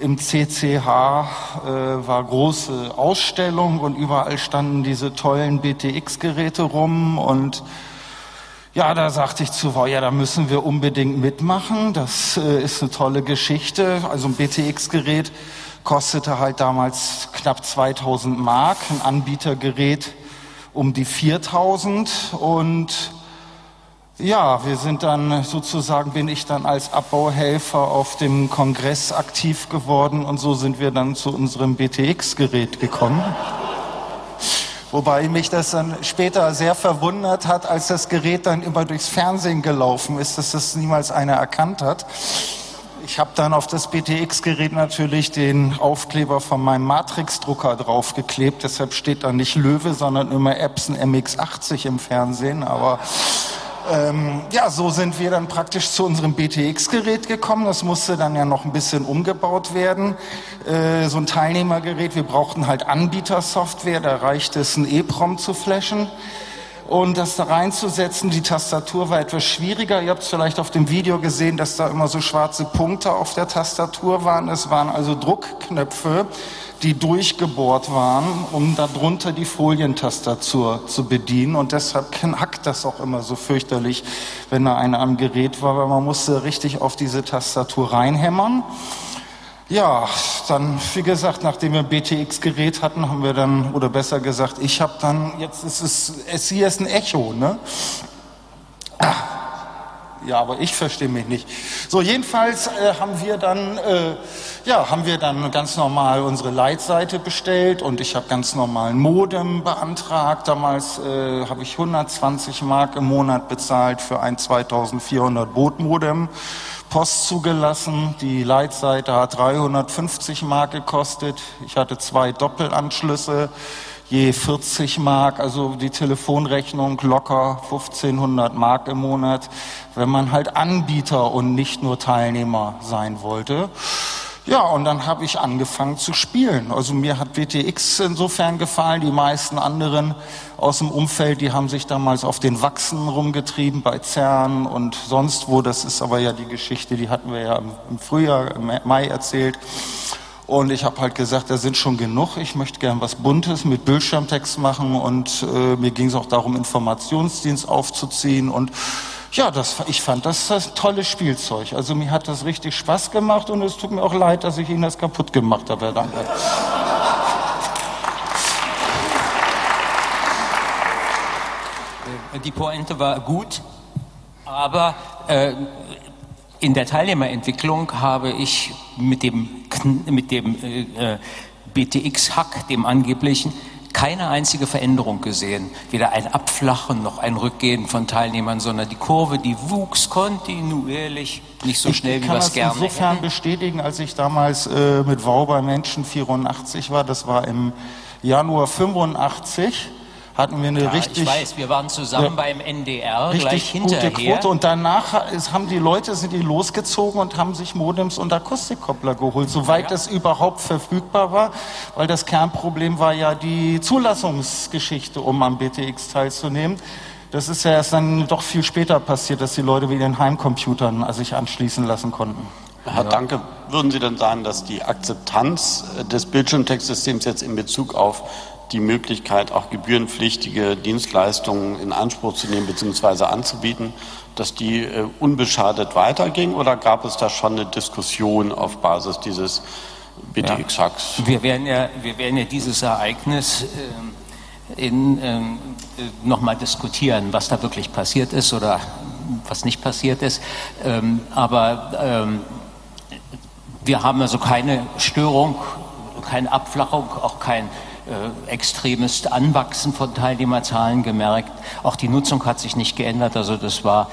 im CCH äh, war große Ausstellung und überall standen diese tollen BTX-Geräte rum und Ja, da sagte ich zu Wow, ja, da müssen wir unbedingt mitmachen. Das äh, ist eine tolle Geschichte. Also ein BTX-Gerät kostete halt damals knapp 2000 Mark, ein Anbietergerät um die 4000 und ja, wir sind dann sozusagen, bin ich dann als Abbauhelfer auf dem Kongress aktiv geworden und so sind wir dann zu unserem BTX-Gerät gekommen. Wobei mich das dann später sehr verwundert hat, als das Gerät dann immer durchs Fernsehen gelaufen ist, dass das niemals einer erkannt hat. Ich habe dann auf das BTX-Gerät natürlich den Aufkleber von meinem Matrix-Drucker draufgeklebt. Deshalb steht da nicht Löwe, sondern immer Epson MX80 im Fernsehen. Aber ähm, ja, so sind wir dann praktisch zu unserem BTX-Gerät gekommen. Das musste dann ja noch ein bisschen umgebaut werden. Äh, so ein Teilnehmergerät, wir brauchten halt Anbietersoftware, da reicht es, ein EEPROM zu flashen. Und das da reinzusetzen, die Tastatur war etwas schwieriger. Ihr habt es vielleicht auf dem Video gesehen, dass da immer so schwarze Punkte auf der Tastatur waren. Es waren also Druckknöpfe, die durchgebohrt waren, um darunter die Folientastatur zu bedienen. Und deshalb hackt das auch immer so fürchterlich, wenn da einer am Gerät war, weil man musste richtig auf diese Tastatur reinhämmern. Ja, dann, wie gesagt, nachdem wir ein BTX-Gerät hatten, haben wir dann, oder besser gesagt, ich habe dann, jetzt ist es, es hier ist ein Echo, ne? Ja, aber ich verstehe mich nicht. So, jedenfalls äh, haben wir dann, äh, ja, haben wir dann ganz normal unsere Leitseite bestellt und ich habe ganz normal ein Modem beantragt. Damals äh, habe ich 120 Mark im Monat bezahlt für ein 2400 Boot-Modem. Post zugelassen. Die Leitseite hat 350 Mark gekostet. Ich hatte zwei Doppelanschlüsse, je 40 Mark, also die Telefonrechnung locker 1500 Mark im Monat, wenn man halt Anbieter und nicht nur Teilnehmer sein wollte. Ja, und dann habe ich angefangen zu spielen. Also mir hat WTX insofern gefallen. Die meisten anderen aus dem Umfeld, die haben sich damals auf den Wachsen rumgetrieben bei CERN und sonst wo. Das ist aber ja die Geschichte, die hatten wir ja im Frühjahr, im Mai erzählt. Und ich habe halt gesagt, da sind schon genug. Ich möchte gern was Buntes mit Bildschirmtext machen und äh, mir ging es auch darum, Informationsdienst aufzuziehen und ja, das, ich fand das ein tolles Spielzeug. Also mir hat das richtig Spaß gemacht und es tut mir auch leid, dass ich Ihnen das kaputt gemacht habe. Danke. Äh, die Pointe war gut, aber äh, in der Teilnehmerentwicklung habe ich mit dem, mit dem äh, äh BTX-Hack, dem angeblichen, keine einzige Veränderung gesehen. Weder ein Abflachen noch ein Rückgehen von Teilnehmern, sondern die Kurve, die wuchs kontinuierlich, nicht so schnell, wie wir es gerne hätten. Ich kann das insofern bestätigen, als ich damals äh, mit Wow bei Menschen 84 war, das war im Januar 85 hatten wir eine ja, richtig. Ich weiß, wir waren zusammen ja, beim NDR richtig gleich hinterher. Gute Quote. Und danach haben die Leute sind die losgezogen und haben sich Modems und Akustikkoppler geholt, soweit ja. das überhaupt verfügbar war, weil das Kernproblem war ja die Zulassungsgeschichte, um am BTX teilzunehmen. Das ist ja erst dann doch viel später passiert, dass die Leute wie den Heimcomputern äh, sich anschließen lassen konnten. Herr Danke, würden Sie denn sagen, dass die Akzeptanz äh, des Bildschirmtextsystems jetzt in Bezug auf die Möglichkeit, auch gebührenpflichtige Dienstleistungen in Anspruch zu nehmen bzw. anzubieten, dass die äh, unbeschadet weiterging oder gab es da schon eine Diskussion auf Basis dieses BTX-Hacks? Ja. Wir, werden ja, wir werden ja dieses Ereignis äh, in, äh, nochmal diskutieren, was da wirklich passiert ist oder was nicht passiert ist. Ähm, aber ähm, wir haben also keine Störung, keine Abflachung, auch kein extremes Anwachsen von Teilnehmerzahlen gemerkt. Auch die Nutzung hat sich nicht geändert. Also das war,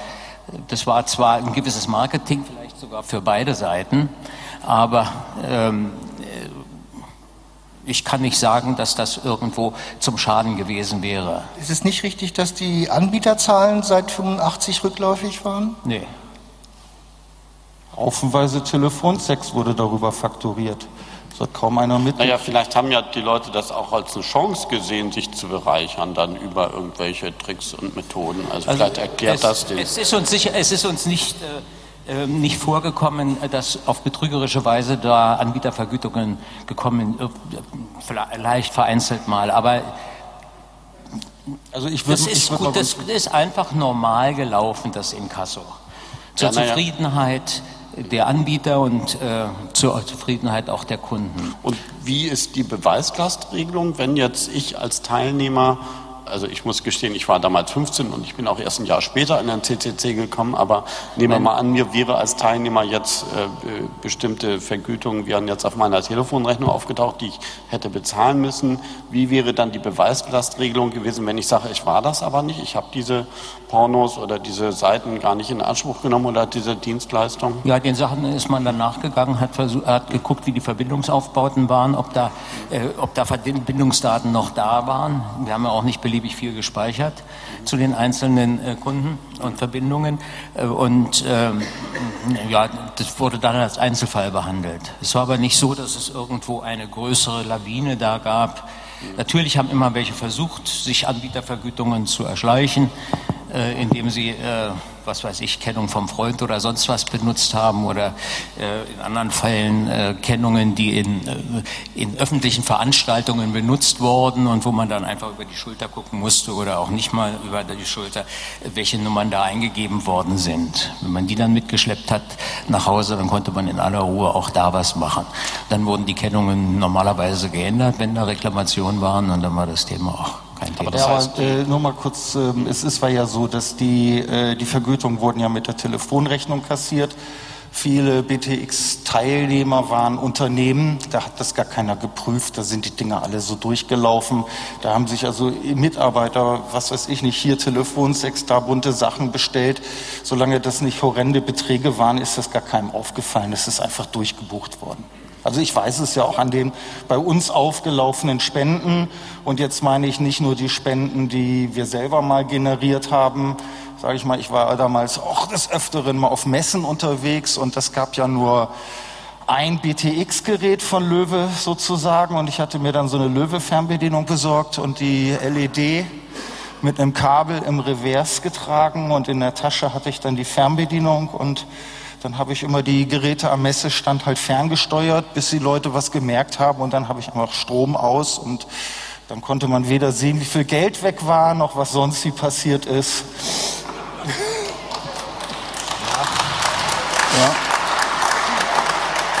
das war zwar ein gewisses Marketing, vielleicht sogar für beide Seiten, aber ähm, äh, ich kann nicht sagen, dass das irgendwo zum Schaden gewesen wäre. Ist es nicht richtig, dass die Anbieterzahlen seit 85 rückläufig waren? Nee. Haufenweise Telefonsex wurde darüber fakturiert. Das hat kaum einer mit. Naja, vielleicht haben ja die Leute das auch als eine Chance gesehen, sich zu bereichern, dann über irgendwelche Tricks und Methoden. Also, also vielleicht erklärt es, das den. Es ist uns, sicher, es ist uns nicht, äh, ähm, nicht vorgekommen, dass auf betrügerische Weise da Anbietervergütungen gekommen, äh, vielleicht vereinzelt mal, aber Also ich würde das ist gut, das ist einfach normal gelaufen, das Inkasso. Zur Ja, ja. Der Anbieter und äh, zur Zufriedenheit auch der Kunden. Und wie ist die Beweislastregelung, wenn jetzt ich als Teilnehmer, also ich muss gestehen, ich war damals 15 und ich bin auch erst ein Jahr später in den CCC gekommen, aber nehmen wir mal an, mir wäre als Teilnehmer jetzt äh, be- bestimmte Vergütungen wären jetzt auf meiner Telefonrechnung aufgetaucht, die ich hätte bezahlen müssen. Wie wäre dann die Beweislastregelung gewesen, wenn ich sage, ich war das aber nicht, ich habe diese Pornos oder diese Seiten gar nicht in Anspruch genommen oder diese Dienstleistung? Ja, den Sachen ist man dann nachgegangen, hat, versucht, hat geguckt, wie die Verbindungsaufbauten waren, ob da, äh, ob da Verbindungsdaten noch da waren. Wir haben ja auch nicht beliebig viel gespeichert zu den einzelnen äh, Kunden und Verbindungen. Äh, und ähm, ja, das wurde dann als Einzelfall behandelt. Es war aber nicht so, dass es irgendwo eine größere Lawine da gab. Natürlich haben immer welche versucht, sich Anbietervergütungen zu erschleichen, äh, indem sie, äh, was weiß ich, Kennung vom Freund oder sonst was benutzt haben oder äh, in anderen Fällen äh, Kennungen, die in, äh, in öffentlichen Veranstaltungen benutzt wurden und wo man dann einfach über die Schulter gucken musste oder auch nicht mal über die Schulter, welche Nummern da eingegeben worden sind. Wenn man die dann mitgeschleppt hat nach Hause, dann konnte man in aller Ruhe auch da was machen. Dann wurden die Kennungen normalerweise geändert, wenn da Reklamationen waren und dann war das Thema auch kein Thema. ja, aber, äh, nur mal kurz, ähm, es ist war ja so, dass die, äh, die Vergütungen wurden ja mit der Telefonrechnung kassiert. Viele BTX-Teilnehmer waren Unternehmen, da hat das gar keiner geprüft, da sind die Dinge alle so durchgelaufen. Da haben sich also Mitarbeiter, was weiß ich nicht, hier Telefonsex, da bunte Sachen bestellt. Solange das nicht horrende Beträge waren, ist das gar keinem aufgefallen. Es ist einfach durchgebucht worden. Also ich weiß es ja auch an den bei uns aufgelaufenen Spenden. Und jetzt meine ich nicht nur die Spenden, die wir selber mal generiert haben. Sage ich mal, ich war damals auch des Öfteren mal auf Messen unterwegs und das gab ja nur ein BTX-Gerät von Löwe sozusagen. Und ich hatte mir dann so eine Löwe-Fernbedienung besorgt und die LED mit einem Kabel im Revers getragen und in der Tasche hatte ich dann die Fernbedienung und dann habe ich immer die Geräte am Messestand halt ferngesteuert, bis die Leute was gemerkt haben und dann habe ich einfach Strom aus und dann konnte man weder sehen, wie viel Geld weg war, noch was sonst wie passiert ist. Ja.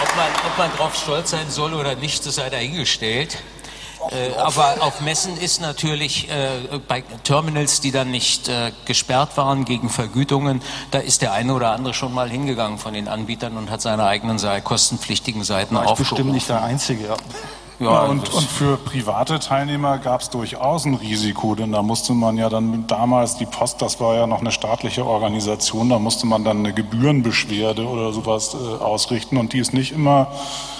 Ob man, ob man drauf stolz sein soll oder nicht, das sei dahingestellt. Äh, aber auf Messen ist natürlich äh, bei Terminals, die dann nicht äh, gesperrt waren gegen Vergütungen, da ist der eine oder andere schon mal hingegangen von den Anbietern und hat seine eigenen sei- kostenpflichtigen Seiten War ich aufgerufen. bestimmt nicht der Einzige, ja. Ja, und, und für private Teilnehmer gab es durchaus ein Risiko, denn da musste man ja dann damals, die Post, das war ja noch eine staatliche Organisation, da musste man dann eine Gebührenbeschwerde oder sowas äh, ausrichten und die ist nicht immer, äh,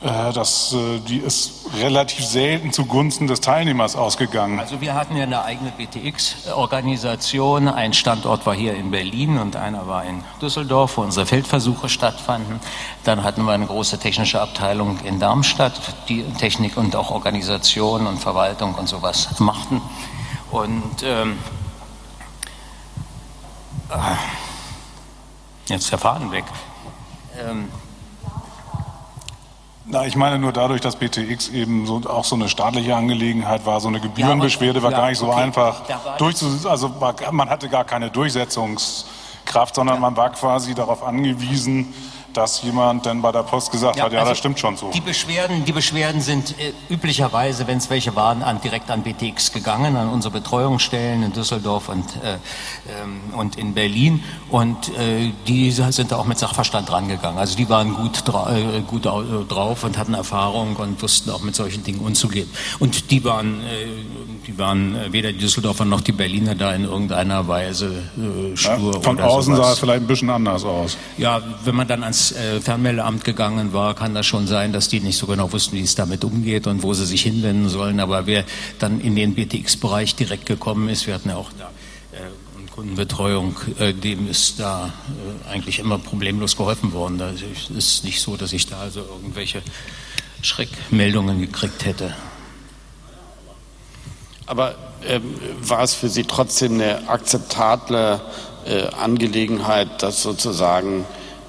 das, äh, die ist relativ selten zugunsten des Teilnehmers ausgegangen. Also wir hatten ja eine eigene BTX-Organisation. Ein Standort war hier in Berlin und einer war in Düsseldorf, wo unsere Feldversuche stattfanden. Dann hatten wir eine große technische Abteilung in Darmstadt, die Technik und auch Organisation und Verwaltung und sowas machten. Und ähm, ah, jetzt der Faden weg. Ähm, Na, ich meine nur dadurch, dass BTX eben so, auch so eine staatliche Angelegenheit war, so eine Gebührenbeschwerde war ja, gar nicht so okay. einfach Da war durchzus also war, man hatte gar keine Durchsetzungskraft, sondern man war quasi darauf angewiesen, dass jemand dann bei der Post gesagt hat, ja, also das stimmt schon so. Die Beschwerden, die Beschwerden sind äh, üblicherweise, wenn es welche waren, an, direkt an BTX gegangen, an unsere Betreuungsstellen in Düsseldorf und, äh, ähm, und in Berlin. Und äh, die sind da auch mit Sachverstand rangegangen. Also die waren gut, dra äh, gut au- drauf und hatten Erfahrung und wussten auch mit solchen Dingen umzugehen. Und die waren, äh, die waren äh, weder die Düsseldorfer noch die Berliner da in irgendeiner Weise stur Ja, von außen sowas. sah es vielleicht ein bisschen anders aus. Ja, wenn man dann ans äh, Fernmeldeamt gegangen war, kann das schon sein, dass die nicht so genau wussten, wie es damit umgeht und wo sie sich hinwenden sollen. Aber wer dann in den BTX-Bereich direkt gekommen ist, wir hatten ja auch da äh, Kundenbetreuung, äh, dem ist da äh, eigentlich immer problemlos geholfen worden. Da ist es nicht so, dass ich da also irgendwelche Schreckmeldungen gekriegt hätte. Aber ähm, war es für Sie trotzdem eine akzeptable äh, Angelegenheit, dass sozusagen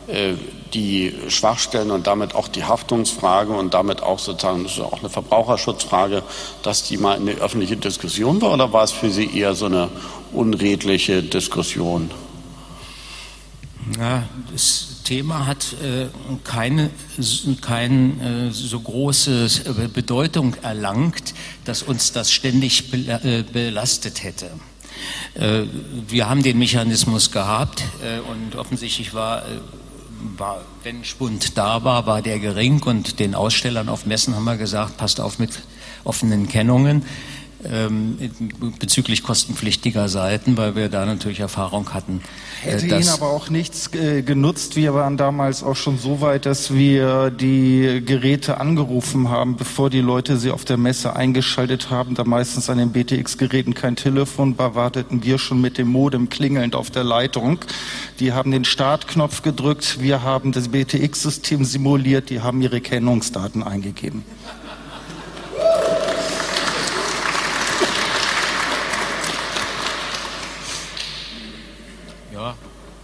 äh, die Schwachstellen und damit auch die Haftungsfrage und damit auch sozusagen das ist auch eine Verbraucherschutzfrage, dass die mal in der öffentlichen Diskussion war oder war es für Sie eher so eine unredliche Diskussion? Ja, das Thema hat äh, keine, keine äh, so große äh, Bedeutung erlangt, dass uns das ständig äh, belastet hätte. Äh, wir haben den Mechanismus gehabt äh, und offensichtlich war war, wenn Spund da war, war der gering und den Ausstellern auf Messen haben wir gesagt, passt auf mit offenen Kennungen bezüglich kostenpflichtiger Seiten, weil wir da natürlich Erfahrung hatten. Äh, Hätte Ihnen aber auch nichts äh, genutzt. Wir waren damals auch schon so weit, dass wir die Geräte angerufen haben, bevor die Leute sie auf der Messe eingeschaltet haben. Da meistens an den BTX-Geräten kein Telefon war, warteten wir schon mit dem Modem klingelnd auf der Leitung. Die haben den Startknopf gedrückt, wir haben das BTX-System simuliert, die haben ihre Kennungsdaten eingegeben.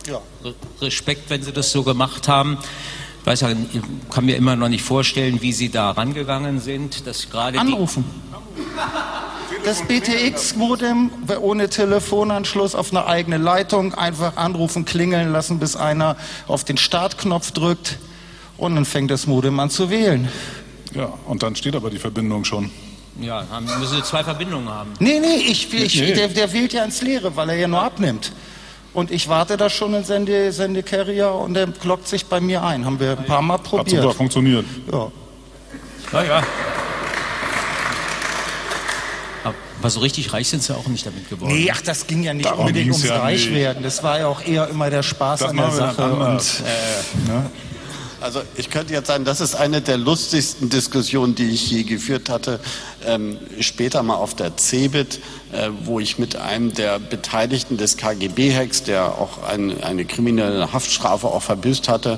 Ja. Respekt, wenn Sie das so gemacht haben. Ich weiß ja, ich kann mir immer noch nicht vorstellen, wie Sie da rangegangen sind. Dass gerade Anrufen. Das BTX-Modem ohne Telefonanschluss auf eine eigene Leitung einfach anrufen, klingeln lassen, bis einer auf den Startknopf drückt und dann fängt das Modem an zu wählen. Ja, und dann steht aber die Verbindung schon. Ja, haben, müssen Sie zwei Verbindungen haben. Nee, nee, ich, ich, nee. Der, der wählt ja ins Leere, weil er ja nur abnimmt. Und ich warte da schon in Sende, Sende Carrier und der lockt sich bei mir ein. Haben wir ein paar Mal probiert. Hat super funktioniert. Ja. Naja. Aber so richtig reich sind sie auch nicht damit geworden. Nee, ach, das ging ja nicht Darum unbedingt ums ja Reichwerden. Das war ja auch eher immer der Spaß das an der Sache. Und, äh, ne? Also ich könnte jetzt sagen, das ist eine der lustigsten Diskussionen, die ich je geführt hatte. Ähm, später mal auf der CeBIT, äh, wo ich mit einem der Beteiligten des KGB-Hacks, der auch ein, eine kriminelle Haftstrafe auch verbüßt hatte,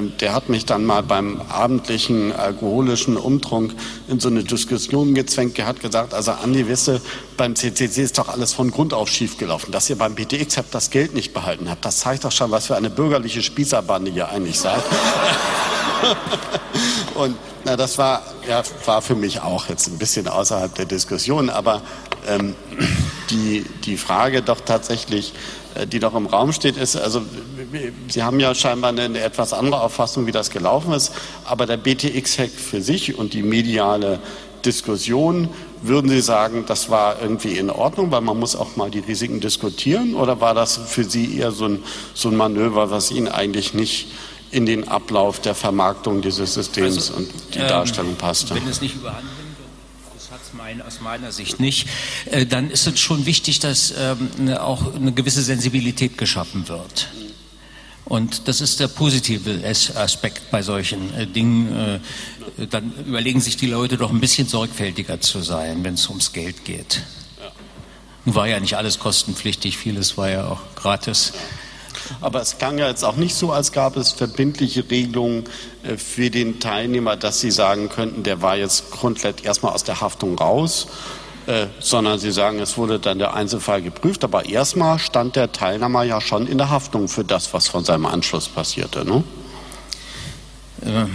der hat mich dann mal beim abendlichen alkoholischen Umtrunk in so eine Diskussion gezwängt. Er hat gesagt, also Andi, wisse, beim CCC ist doch alles von Grund auf schiefgelaufen. Dass ihr beim BTX habt das Geld nicht behalten habt, das zeigt doch schon, was für eine bürgerliche Spießerbande ihr eigentlich seid. Und na, das war, ja, war für mich auch jetzt ein bisschen außerhalb der Diskussion, aber ähm, die, die Frage doch tatsächlich, die doch im Raum steht, ist, also Sie haben ja scheinbar eine, eine etwas andere Auffassung, wie das gelaufen ist, aber der BTX-Hack für sich und die mediale Diskussion, würden Sie sagen, das war irgendwie in Ordnung, weil man muss auch mal die Risiken diskutieren, oder war das für Sie eher so ein, so ein Manöver, was Ihnen eigentlich nicht in den Ablauf der Vermarktung dieses Systems also, und die ähm, Darstellung passte? Wenn es nicht überhand mein, aus meiner Sicht nicht, äh, dann ist es schon wichtig, dass ähm, auch eine gewisse Sensibilität geschaffen wird. Und das ist der positive Aspekt bei solchen äh, Dingen. Äh, dann überlegen sich die Leute doch ein bisschen sorgfältiger zu sein, wenn es ums Geld geht. War ja nicht alles kostenpflichtig, vieles war ja auch gratis. Aber es klang ja jetzt auch nicht so, als gab es verbindliche Regelungen äh, für den Teilnehmer, dass Sie sagen könnten, der war jetzt komplett erstmal aus der Haftung raus, äh, sondern Sie sagen, es wurde dann der Einzelfall geprüft. Aber erstmal stand der Teilnehmer ja schon in der Haftung für das, was von seinem Anschluss passierte. Ne? Ähm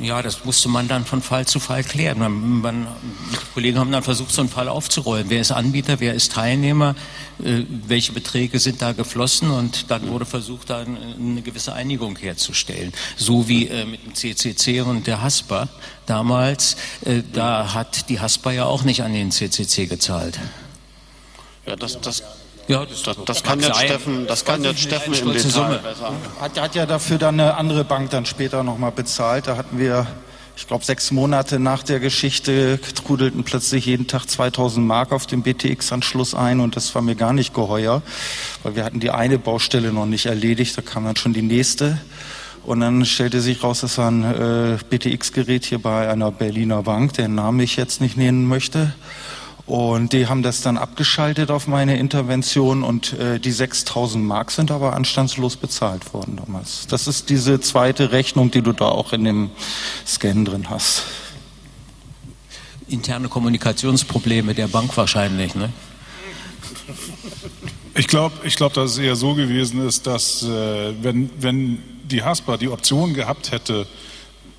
ja, das musste man dann von Fall zu Fall klären. Man, man, die Kollegen haben dann versucht, so einen Fall aufzurollen. Wer ist Anbieter, wer ist Teilnehmer, äh, welche Beträge sind da geflossen und dann wurde versucht, da eine gewisse Einigung herzustellen. So wie äh, mit dem CCC und der HASPA damals. Äh, da hat die HASPA ja auch nicht an den CCC gezahlt. Ja, das, das ja, das, das, das kann jetzt Steffen, das kann jetzt Steffen im Detail Summe. besser. Hat, hat ja dafür dann eine andere Bank dann später nochmal bezahlt. Da hatten wir, ich glaube, sechs Monate nach der Geschichte trudelten plötzlich jeden Tag 2000 Mark auf den BTX-Anschluss ein und das war mir gar nicht geheuer, weil wir hatten die eine Baustelle noch nicht erledigt, da kam dann schon die nächste. Und dann stellte sich raus, das war ein äh, BTX-Gerät hier bei einer Berliner Bank, deren Namen ich jetzt nicht nennen möchte. Und die haben das dann abgeschaltet auf meine Intervention und äh, die 6000 Mark sind aber anstandslos bezahlt worden damals. Das ist diese zweite Rechnung, die du da auch in dem Scan drin hast. Interne Kommunikationsprobleme der Bank wahrscheinlich, ne? Ich glaube, ich glaub, dass es eher so gewesen ist, dass äh, wenn, wenn die Haspa die Option gehabt hätte,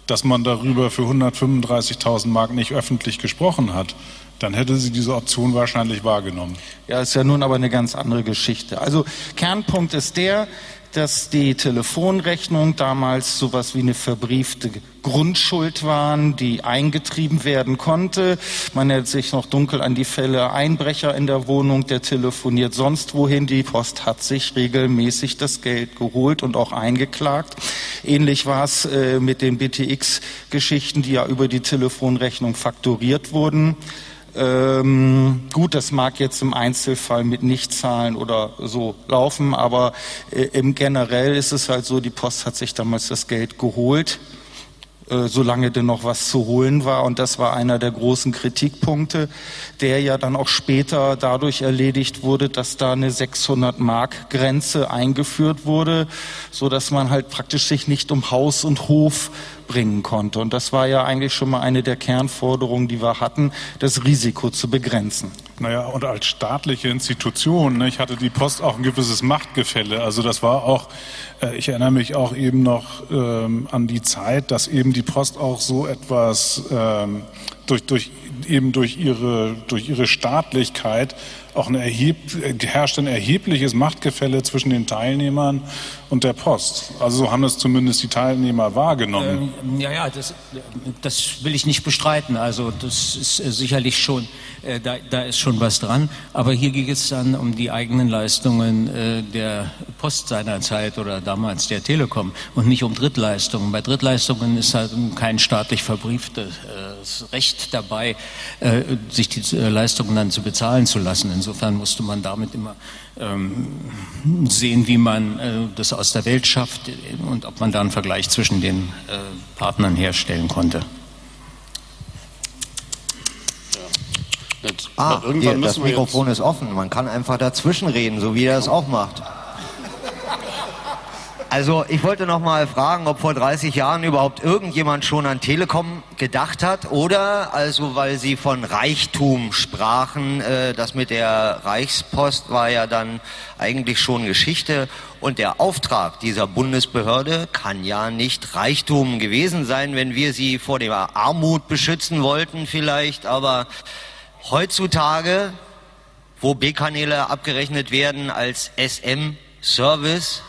dass man darüber für 135.000 Mark nicht öffentlich gesprochen hat, dann hätte sie diese Option wahrscheinlich wahrgenommen. Ja, ist ja nun aber eine ganz andere Geschichte. Also Kernpunkt ist der, dass die Telefonrechnung damals sowas wie eine verbriefte Grundschuld waren, die eingetrieben werden konnte. Man erinnert sich noch dunkel an die Fälle Einbrecher in der Wohnung, der telefoniert sonst wohin. Die Post hat sich regelmäßig das Geld geholt und auch eingeklagt. Ähnlich war es äh, mit den BTX-Geschichten, die ja über die Telefonrechnung fakturiert wurden. Ähm, gut, das mag jetzt im Einzelfall mit Nichtzahlen oder so laufen, aber äh, im generell ist es halt so, die Post hat sich damals das Geld geholt, äh, solange denn noch was zu holen war. Und das war einer der großen Kritikpunkte, der ja dann auch später dadurch erledigt wurde, dass da eine 600 Mark Grenze eingeführt wurde, so dass man halt praktisch sich nicht um Haus und Hof bringen konnte. Und das war ja eigentlich schon mal eine der Kernforderungen, die wir hatten, das Risiko zu begrenzen. Naja, und als staatliche Institution nicht, hatte die Post auch ein gewisses Machtgefälle. Also das war auch, äh, ich erinnere mich auch eben noch ähm, an die Zeit, dass eben die Post auch so etwas ähm, durch, durch, eben durch ihre, durch ihre Staatlichkeit auch ein erheb, herrscht ein erhebliches Machtgefälle zwischen den Teilnehmern und der Post. Also so haben es zumindest die Teilnehmer wahrgenommen. Ähm, ja, ja, das, das, will ich nicht bestreiten. Also das ist äh, sicherlich schon, äh, da, da, ist schon was dran. Aber hier ging es dann um die eigenen Leistungen äh, der Post seinerzeit oder damals der Telekom und nicht um Drittleistungen. Bei Drittleistungen ist halt kein staatlich verbrieftes äh, Recht dabei, äh, sich die äh, Leistungen dann zu bezahlen zu lassen. Insofern musste man damit immer ähm, sehen, wie man äh, das aus der Welt schafft und ob man da einen Vergleich zwischen den äh, Partnern herstellen konnte. ah, hier, das Mikrofon ist offen. Man kann einfach dazwischen reden, so wie er es auch macht. Also ich wollte noch mal fragen, ob vor 30 Jahren überhaupt irgendjemand schon an Telekom gedacht hat oder also weil Sie von Reichtum sprachen, äh, das mit der Reichspost war ja dann eigentlich schon Geschichte und der Auftrag dieser Bundesbehörde kann ja nicht Reichtum gewesen sein, wenn wir sie vor der Armut beschützen wollten vielleicht, aber heutzutage, wo B-Kanäle abgerechnet werden als SM-Service,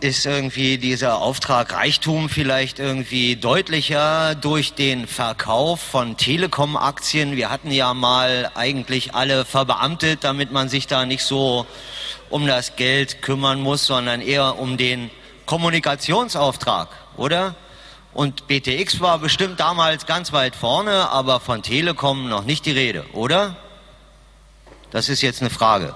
ist irgendwie dieser Auftrag Reichtum vielleicht irgendwie deutlicher durch den Verkauf von Telekom-Aktien. Wir hatten ja mal eigentlich alle verbeamtet, damit man sich da nicht so um das Geld kümmern muss, sondern eher um den Kommunikationsauftrag, oder? Und BTX war bestimmt damals ganz weit vorne, aber von Telekom noch nicht die Rede, oder? Das ist jetzt eine Frage.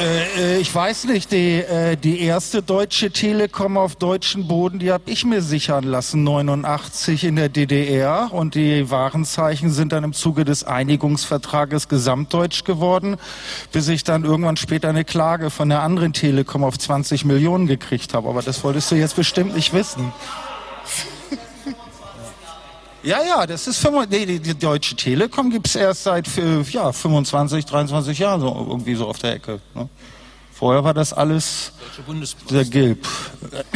Äh, äh, ich weiß nicht, die, äh, die erste deutsche Telekom auf deutschem Boden, die habe ich mir sichern lassen, 89 in der DDR. Und die Warenzeichen sind dann im Zuge des Einigungsvertrages gesamtdeutsch geworden, bis ich dann irgendwann später eine Klage von der anderen Telekom auf 20 Millionen gekriegt habe. Aber das wolltest du jetzt bestimmt nicht wissen. Ja, ja, das ist nee, die, die Deutsche Telekom gibt's erst seit ja, 25, 23 Jahren so irgendwie so auf der Ecke. Ne? Vorher war das alles der Gilb.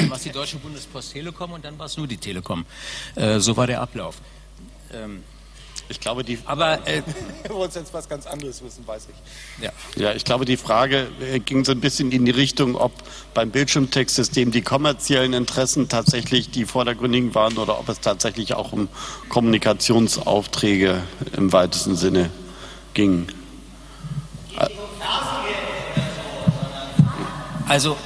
Was die Deutsche Bundespost Telekom und dann war es nur die Telekom. Äh, so war der Ablauf. Ähm, ich glaube, die. Aber äh, wir wollen jetzt was ganz anderes wissen, weiß ich. Ja. ja, ich glaube, die Frage äh, ging so ein bisschen in die Richtung, ob beim Bildschirmtextsystem die kommerziellen Interessen tatsächlich die vordergründigen waren oder ob es tatsächlich auch um Kommunikationsaufträge im weitesten Sinne ging. Also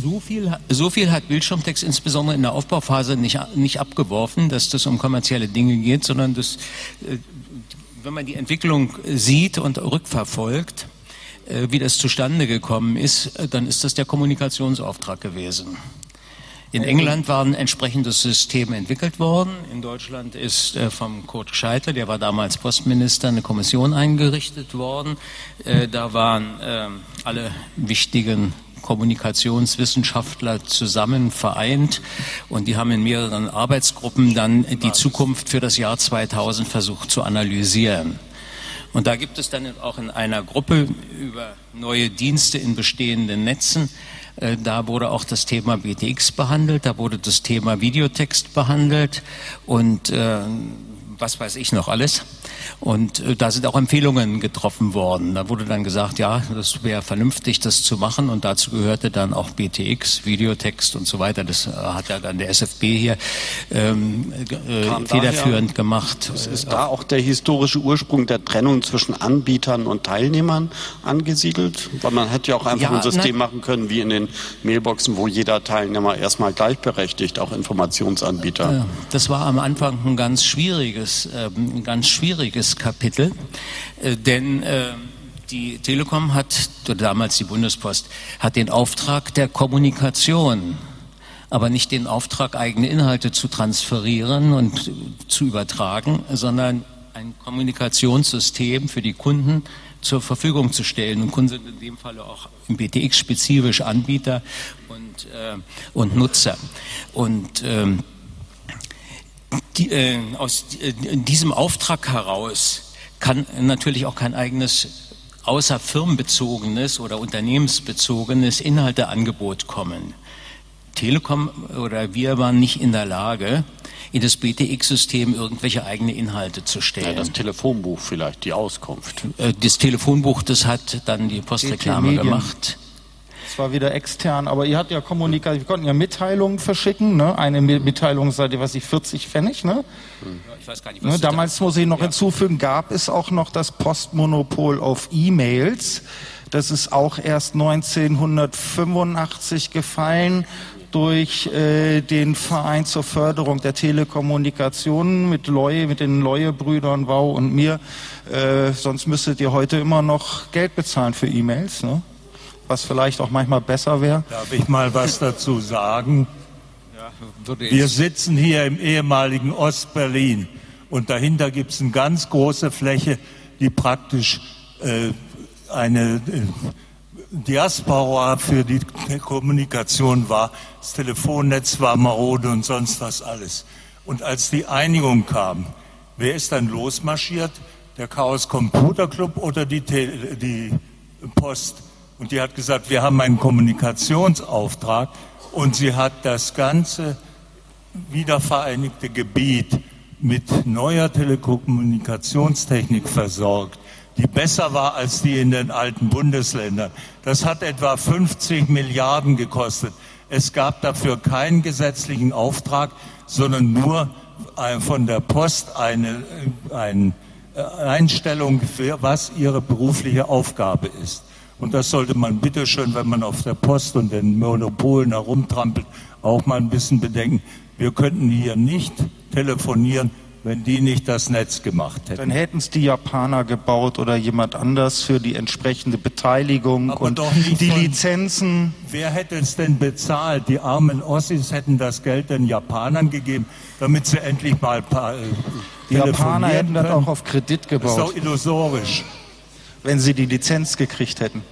so viel, so viel hat Bildschirmtext insbesondere in der Aufbauphase nicht, nicht abgeworfen, dass das um kommerzielle Dinge geht, sondern das, äh, wenn man die Entwicklung sieht und rückverfolgt, äh, wie das zustande gekommen ist, äh, dann ist das der Kommunikationsauftrag gewesen. In England war ein entsprechendes System entwickelt worden. In Deutschland ist äh, vom Kurt Scheitel, der war damals Postminister, eine Kommission eingerichtet worden. Äh, da waren äh, alle wichtigen Kommunikationswissenschaftler zusammen vereint und die haben in mehreren Arbeitsgruppen dann die Zukunft für das Jahr 2000 versucht zu analysieren. Und da gibt es dann auch in einer Gruppe über neue Dienste in bestehenden Netzen, äh, da wurde auch das Thema BTX behandelt, da wurde das Thema Videotext behandelt und äh, was weiß ich noch alles. Und äh, da sind auch Empfehlungen getroffen worden. Da wurde dann gesagt, ja, das wäre vernünftig, das zu machen. Und dazu gehörte dann auch BTX, Videotext und so weiter. Das äh, hat ja dann der SFB hier ähm, äh, federführend daher, gemacht. Ist da auch der historische Ursprung der Trennung zwischen Anbietern und Teilnehmern angesiedelt? Weil man hätte ja auch einfach ja, ein System na, machen können, wie in den Mailboxen, wo jeder Teilnehmer erstmal gleichberechtigt, auch Informationsanbieter. Das war am Anfang ein ganz schwieriges, ähm, ein ganz schwieriges wichtiges Kapitel, äh, denn äh, die Telekom hat, damals die Bundespost, hat den Auftrag der Kommunikation, aber nicht den Auftrag, eigene Inhalte zu transferieren und zu übertragen, sondern ein Kommunikationssystem für die Kunden zur Verfügung zu stellen. Und Kunden sind in dem Falle auch im BTX spezifisch Anbieter und, äh, und Nutzer. Und ähm, die, äh, aus äh, diesem Auftrag heraus kann natürlich auch kein eigenes außer firmenbezogenes oder unternehmensbezogenes Inhalteangebot kommen. Telekom oder wir waren nicht in der Lage, in das BTX-System irgendwelche eigene Inhalte zu stellen. Ja, das Telefonbuch vielleicht, die Auskunft. Äh, das Telefonbuch, das hat dann die Postreklame gemacht zwar wieder extern, aber ihr habt ja Kommunikation, wir konnten ja Mitteilungen verschicken, ne? Eine Mitteilung seit, was ich, 40 Pfennig, ne? Ich weiß gar nicht, was ne? Damals muss ich noch ja. hinzufügen, gab es auch noch das Postmonopol auf E-Mails. Das ist auch erst 1985 gefallen durch äh, den Verein zur Förderung der Telekommunikation mit Leue, mit den Leue-Brüdern, Wow und mir. Äh, sonst müsstet ihr heute immer noch Geld bezahlen für E-Mails. Ne? Was vielleicht auch manchmal besser wäre? Darf ich mal was dazu sagen? Wir sitzen hier im ehemaligen Ostberlin und dahinter gibt es eine ganz große Fläche, die praktisch äh, eine äh, Diaspora für die Kommunikation war. Das Telefonnetz war marode und sonst was alles. Und als die Einigung kam, wer ist dann losmarschiert? Der Chaos Computer Club oder die, Tele die Post? Und die hat gesagt, wir haben einen Kommunikationsauftrag und sie hat das ganze wiedervereinigte Gebiet mit neuer Telekommunikationstechnik versorgt, die besser war als die in den alten Bundesländern. Das hat etwa 50 Milliarden gekostet. Es gab dafür keinen gesetzlichen Auftrag, sondern nur von der Post eine, eine Einstellung, für was ihre berufliche Aufgabe ist. Und das sollte man bitteschön, wenn man auf der Post und den Monopolen herumtrampelt, auch mal ein bisschen bedenken. Wir könnten hier nicht telefonieren, wenn die nicht das Netz gemacht hätten. Dann hätten es die Japaner gebaut oder jemand anders für die entsprechende Beteiligung Aber und die von, Lizenzen. Wer hätte es denn bezahlt? Die armen Ossis hätten das Geld den Japanern gegeben, damit sie endlich mal ein paar. Äh, die Japaner hätten das auch auf Kredit gebaut. Das ist doch illusorisch wenn sie die Lizenz gekriegt hätten?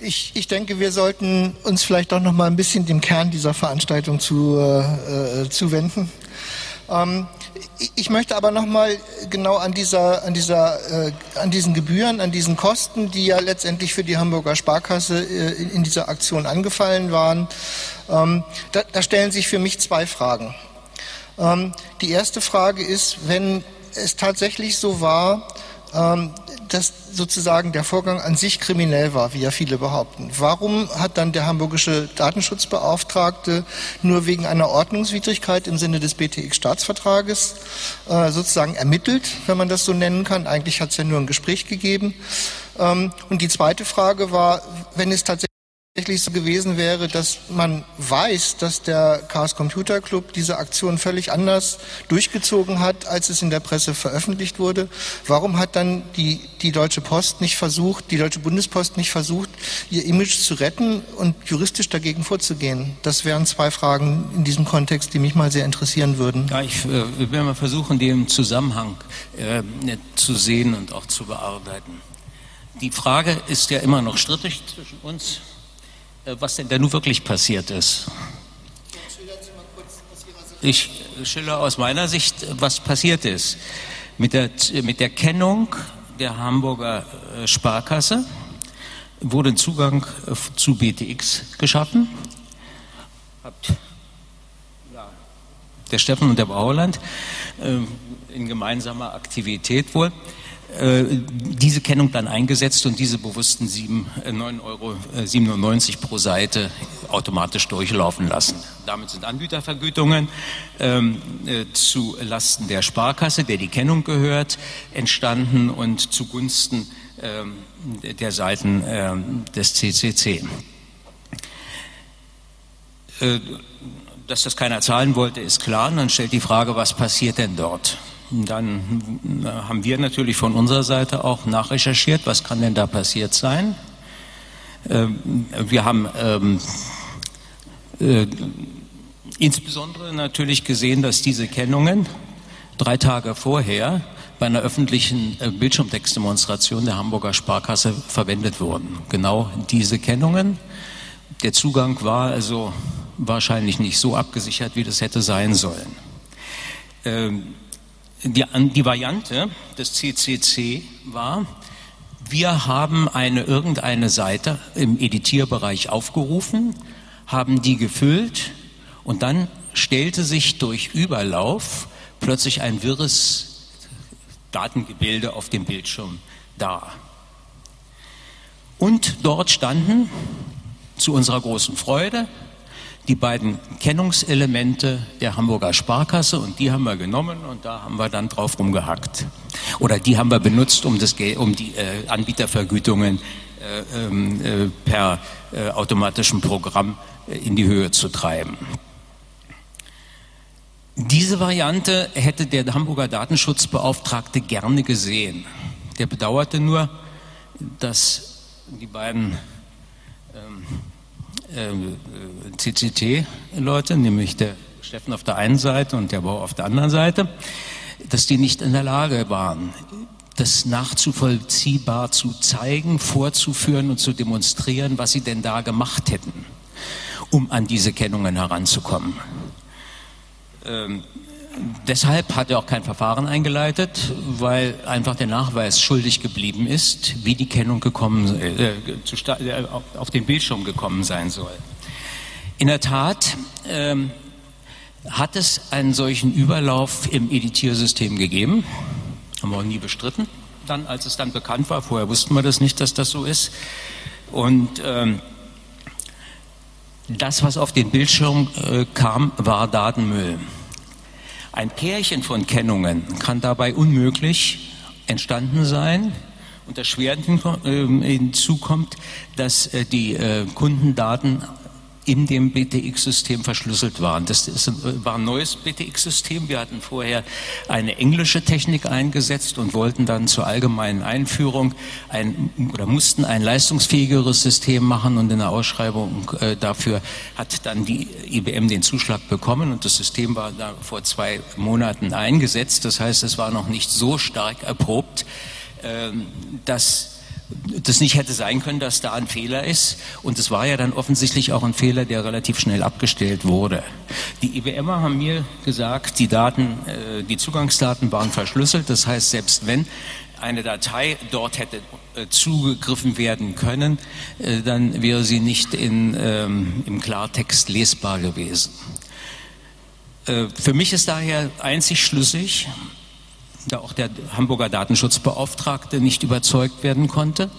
Ich, ich denke, wir sollten uns vielleicht doch noch mal ein bisschen dem Kern dieser Veranstaltung zu, äh, äh zuwenden. Ähm, ich möchte aber noch mal genau an dieser, an dieser, äh, an diesen Gebühren, an diesen Kosten, die ja letztendlich für die Hamburger Sparkasse äh, in, in, dieser Aktion angefallen waren. Ähm, da, da, stellen sich für mich zwei Fragen. Ähm, die erste Frage ist, wenn es tatsächlich so war, dass sozusagen der Vorgang an sich kriminell war, wie ja viele behaupten. Warum hat dann der hamburgische Datenschutzbeauftragte nur wegen einer Ordnungswidrigkeit im Sinne des BTX-Staatsvertrages äh, sozusagen ermittelt, wenn man das so nennen kann? Eigentlich hat es ja nur ein Gespräch gegeben. Ähm, und die zweite Frage war, wenn es tatsächlich tatsächlich so gewesen wäre, dass man weiß, dass der Chaos Computer Club diese Aktion völlig anders durchgezogen hat, als es in der Presse veröffentlicht wurde, warum hat dann die, die Deutsche Post nicht versucht, die Deutsche Bundespost nicht versucht, ihr Image zu retten und juristisch dagegen vorzugehen? Das wären zwei Fragen in diesem Kontext, die mich mal sehr interessieren würden. Ja, ich äh, will mal versuchen, den Zusammenhang äh, zu sehen und auch zu bearbeiten. Die Frage ist ja immer noch strittig zwischen uns was denn da nun wirklich passiert ist. Ich schilder aus meiner Sicht, was passiert ist. Mit der, mit der Kennung der Hamburger äh, Sparkasse wurde Zugang äh, zu BTX geschaffen. Der Steffen und der Bauerland in gemeinsamer Aktivität wohl äh, diese Kennung dann eingesetzt und diese bewussten 9,97 Euro äh, pro Seite automatisch durchlaufen lassen. Damit sind Anbietervergütungen ähm, äh, zu Lasten der Sparkasse, der die Kennung gehört, entstanden und zugunsten ähm, der Seiten ähm, des CCC. Äh, dass das keiner zahlen wollte, ist klar. Und dann stellt die Frage, was passiert denn dort? Dann äh, haben wir natürlich von unserer Seite auch nachrecherchiert, was kann denn da passiert sein. Ähm, wir haben ähm, äh, insbesondere natürlich gesehen, dass diese Kennungen drei Tage vorher bei einer öffentlichen äh, Bildschirmtextdemonstration der Hamburger Sparkasse verwendet wurden. Genau diese Kennungen. Der Zugang war also wahrscheinlich nicht so abgesichert, wie das hätte sein sollen. Ähm, die, die Variante des CCC war, wir haben eine irgendeine Seite im Editierbereich aufgerufen, haben die gefüllt und dann stellte sich durch Überlauf plötzlich ein wirres Datengebilde auf dem Bildschirm dar. Und dort standen zu unserer großen Freude die beiden Kennungselemente der Hamburger Sparkasse und die haben wir genommen und da haben wir dann drauf rumgehackt. Oder die haben wir benutzt, um, das, um die äh, Anbietervergütungen äh, ähm, äh, per äh, automatischem Programm äh, in die Höhe zu treiben. Diese Variante hätte der Hamburger Datenschutzbeauftragte gerne gesehen. Der bedauerte nur, dass die beiden CCT-Leute, nämlich der Steffen auf der einen Seite und der Bau auf der anderen Seite, dass die nicht in der Lage waren, das nachzuvollziehbar zu zeigen, vorzuführen und zu demonstrieren, was sie denn da gemacht hätten, um an diese Kennungen heranzukommen. Ähm, Deshalb hat er auch kein Verfahren eingeleitet, weil einfach der Nachweis schuldig geblieben ist, wie die Kennung gekommen, äh, äh, auf den Bildschirm gekommen sein soll. In der Tat ähm, hat es einen solchen Überlauf im Editiersystem gegeben, haben wir auch nie bestritten. Dann, als es dann bekannt war, vorher wussten wir das nicht, dass das so ist. Und ähm, das, was auf den Bildschirm äh, kam, war Datenmüll. Ein Pärchen von Kennungen kann dabei unmöglich entstanden sein. Und das Schweren ähm, hinzukommt, dass äh, die äh, Kundendaten in dem BTX-System verschlüsselt waren. Das ist, war ein neues BTX-System. Wir hatten vorher eine englische Technik eingesetzt und wollten dann zur allgemeinen Einführung ein, oder mussten ein leistungsfähigeres System machen und in der Ausschreibung äh, dafür hat dann die IBM den Zuschlag bekommen und das System war da vor zwei Monaten eingesetzt. Das heißt, es war noch nicht so stark erprobt, äh, dass das nicht hätte sein können, dass da ein Fehler ist. Und es war ja dann offensichtlich auch ein Fehler, der relativ schnell abgestellt wurde. Die IBMer haben mir gesagt, die Daten, äh, die Zugangsdaten waren verschlüsselt. Das heißt, selbst wenn eine Datei dort hätte äh, zugegriffen werden können, äh, dann wäre sie nicht in, ähm, im Klartext lesbar gewesen. Für mich ist daher einzig schlüssig, da auch der Hamburger Datenschutzbeauftragte nicht überzeugt werden konnte,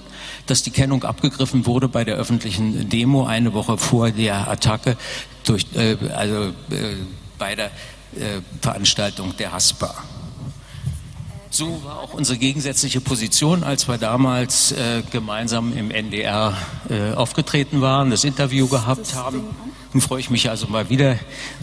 dass die Kennung abgegriffen wurde bei der öffentlichen Demo eine Woche vor der Attacke durch, äh, also äh, bei der äh, Veranstaltung der Haspa. So war auch unsere gegensätzliche Position, als wir damals äh, gemeinsam im NDR äh, aufgetreten waren, das Interview gehabt haben. Nun freue ich mich also mal wieder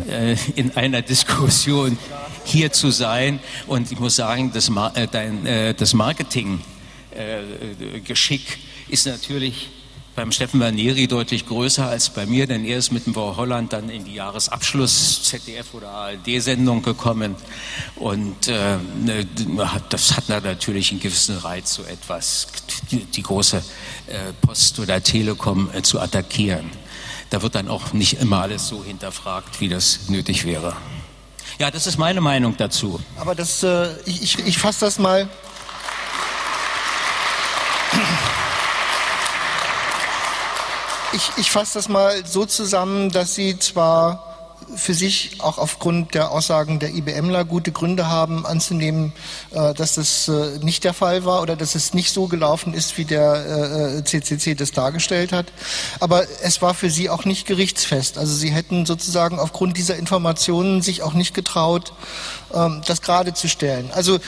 äh, in einer Diskussion hier zu sein. Und ich muss sagen, das, äh, dein, äh, das Marketing-Geschick äh, ist natürlich beim Steffen Vaneri deutlich größer als bei mir, denn er ist mit dem War Holland dann in die Jahresabschluss ZDF oder ARD-Sendung gekommen und äh, ne, das hat natürlich einen gewissen Reiz, so etwas, die, die große äh, Post oder Telekom äh, zu attackieren. Da wird dann auch nicht immer alles so hinterfragt, wie das nötig wäre. Ja, das ist meine Meinung dazu. Aber das, äh, ich, ich, ich fasse das mal Ich, ich fasse das mal so zusammen, dass Sie zwar für sich auch aufgrund der Aussagen der IBMler gute Gründe haben anzunehmen, äh, dass das äh, nicht der Fall war oder dass es nicht so gelaufen ist, wie der CCC äh, das dargestellt hat. Aber es war für sie auch nicht gerichtsfest. Also sie hätten sozusagen aufgrund dieser Informationen sich auch nicht getraut, ähm, das gerade zu stellen. Also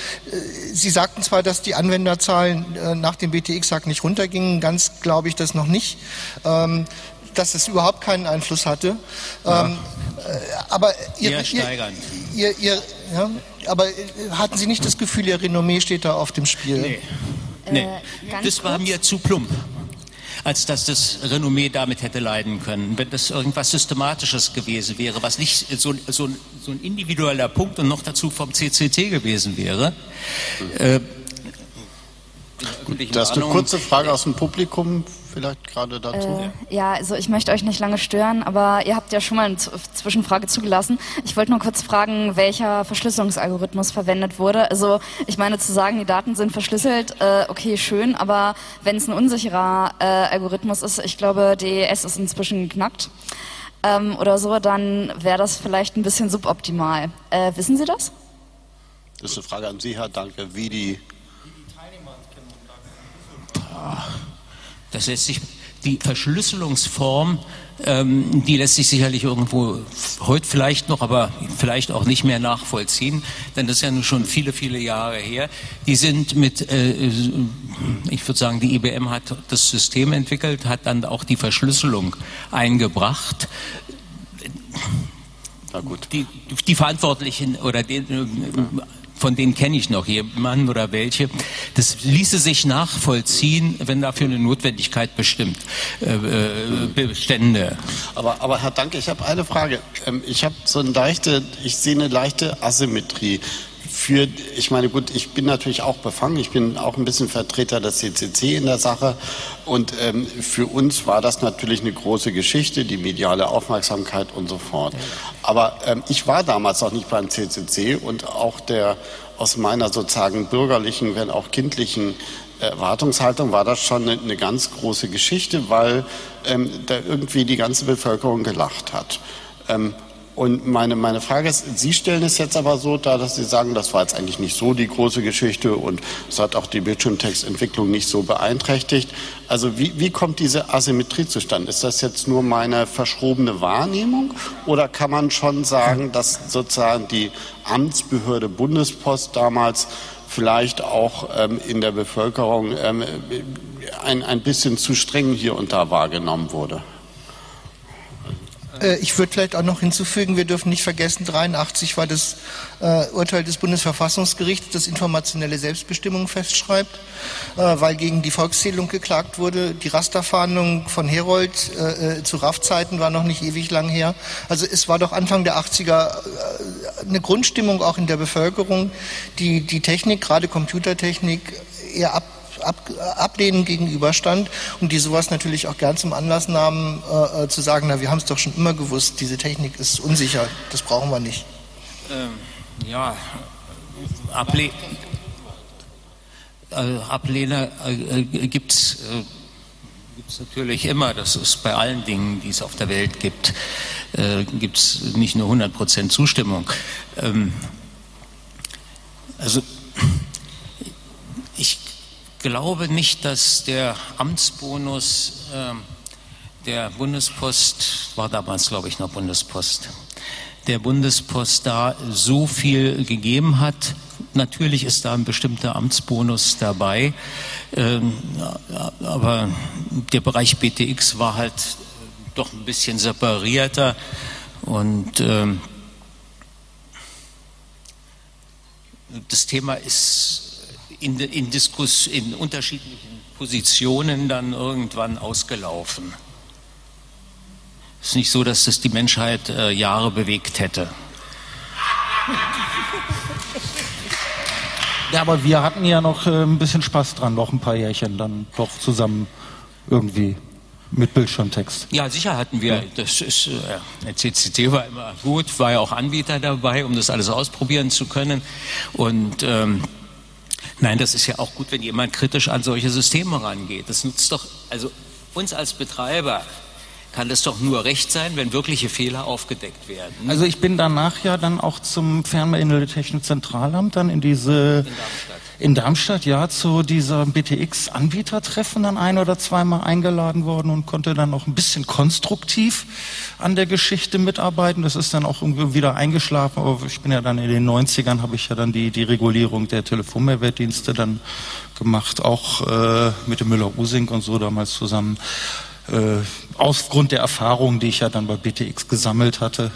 Sie sagten zwar, dass die Anwenderzahlen nach dem BTX-Hack nicht runtergingen, ganz glaube ich das noch nicht. Dass es überhaupt keinen Einfluss hatte. Ja. Ähm, äh, aber ihr, ihr, ihr, ihr ja, aber äh, hatten Sie nicht das Gefühl, Ihr Renommee steht da auf dem Spiel? Nee. nee. Äh, das war mir zu plump als dass das Renommee damit hätte leiden können. Wenn das irgendwas Systematisches gewesen wäre, was nicht so, so, so ein individueller Punkt und noch dazu vom CCT gewesen wäre. Äh, Gut, da hast du eine kurze Frage aus dem Publikum vielleicht gerade dazu? Äh, ja, also ich möchte euch nicht lange stören, aber ihr habt ja schon mal eine Zwischenfrage zugelassen. Ich wollte nur kurz fragen, welcher Verschlüsselungsalgorithmus verwendet wurde. Also ich meine zu sagen, die Daten sind verschlüsselt, äh, okay, schön, aber wenn es ein unsicherer äh, Algorithmus ist, ich glaube, DES ist inzwischen geknackt ähm, oder so, dann wäre das vielleicht ein bisschen suboptimal. Äh, wissen Sie das? Das ist eine Frage an Sie, Herr Danke, wie die Das lässt sich, die Verschlüsselungsform, ähm, die lässt sich sicherlich irgendwo heute vielleicht noch, aber vielleicht auch nicht mehr nachvollziehen, denn das ist ja nun schon viele, viele Jahre her. Die sind mit, äh, ich würde sagen, die IBM hat das System entwickelt, hat dann auch die Verschlüsselung eingebracht. Na gut. Die, die Verantwortlichen oder den, von denen kenne ich noch jemanden oder welche. Das ließe sich nachvollziehen, wenn dafür eine Notwendigkeit bestimmt äh, äh, bestände. Aber, aber Herr Danke, ich habe eine Frage. Ähm, ich habe so eine leichte, ich sehe eine leichte Asymmetrie für, ich meine, gut, ich bin natürlich auch befangen, ich bin auch ein bisschen Vertreter des CCC in der Sache und ähm, für uns war das natürlich eine große Geschichte, die mediale Aufmerksamkeit und so fort. Aber ähm, ich war damals auch nicht beim CCC und auch der aus meiner sozusagen bürgerlichen, wenn auch kindlichen Erwartungshaltung war das schon eine, eine ganz große Geschichte, weil ähm, da irgendwie die ganze Bevölkerung gelacht hat. Ähm, und meine, meine Frage ist, Sie stellen es jetzt aber so dar, dass Sie sagen, das war jetzt eigentlich nicht so die große Geschichte und es hat auch die Bildschirmtextentwicklung nicht so beeinträchtigt. Also wie, wie kommt diese Asymmetrie zustande? Ist das jetzt nur meine verschrobene Wahrnehmung oder kann man schon sagen, dass sozusagen die Amtsbehörde Bundespost damals vielleicht auch ähm, in der Bevölkerung ähm, ein, ein bisschen zu streng hier und da wahrgenommen wurde? Äh, ich würde vielleicht auch noch hinzufügen, wir dürfen nicht vergessen, 83 war das äh, Urteil des Bundesverfassungsgerichts, das informationelle Selbstbestimmung festschreibt, äh, weil gegen die Volkszählung geklagt wurde. Die Rasterfahndung von Herold äh, äh zu RAF-Zeiten war noch nicht ewig lang her. Also es war doch Anfang der 80er äh, eine Grundstimmung auch in der Bevölkerung, die die Technik, gerade Computertechnik, eher ab ab, Ablehnen gegenüberstand und die sowas natürlich auch gern zum Anlass nahmen, äh, äh zu sagen, na, wir haben es doch schon immer gewusst, diese Technik ist unsicher, das brauchen wir nicht. Ähm, ja, Able äh, Ablehner äh, äh gibt es äh, natürlich immer, das ist bei allen Dingen, die es auf der Welt gibt, äh, gibt es nicht nur 100% Zustimmung. Ähm, also glaube nicht, dass der Amtsbonus äh, der Bundespost, war damals glaube ich noch Bundespost, der Bundespost da so viel gegeben hat. Natürlich ist da ein bestimmter Amtsbonus dabei, ähm, aber der Bereich BTX war halt doch ein bisschen separierter und ähm, das Thema ist in, in, Diskuss, in unterschiedlichen Positionen dann irgendwann ausgelaufen. Es ist nicht so, dass das die Menschheit äh, Jahre bewegt hätte. Ja, aber wir hatten ja noch äh, ein bisschen Spaß dran, noch ein paar Jährchen dann doch zusammen irgendwie mit Bildschirmtext. Ja, sicher hatten wir. Das ist, äh, der CCC war immer gut, war ja auch Anbieter dabei, um das alles ausprobieren zu können. Und ähm, nein, das ist ja auch gut, wenn jemand kritisch an solche Systeme rangeht. Das nutzt doch, also uns als Betreiber kann es doch nur recht sein, wenn wirkliche Fehler aufgedeckt werden. Also ich bin danach ja dann auch zum Fernmeldetechnischen Zentralamt dann in diese in. In Darmstadt ja zu dieser BTX Anbietertreffen dann ein oder zweimal eingeladen worden und konnte dann noch ein bisschen konstruktiv an der Geschichte mitarbeiten. Das ist dann auch irgendwie wieder eingeschlafen, aber ich bin ja dann in den 90ern habe ich ja dann die die Regulierung der Telefonmehrwertdienste dann gemacht, auch äh, mit dem Müller-Using und so damals zusammen äh, aufgrund der Erfahrungen, die ich ja dann bei BTX gesammelt hatte,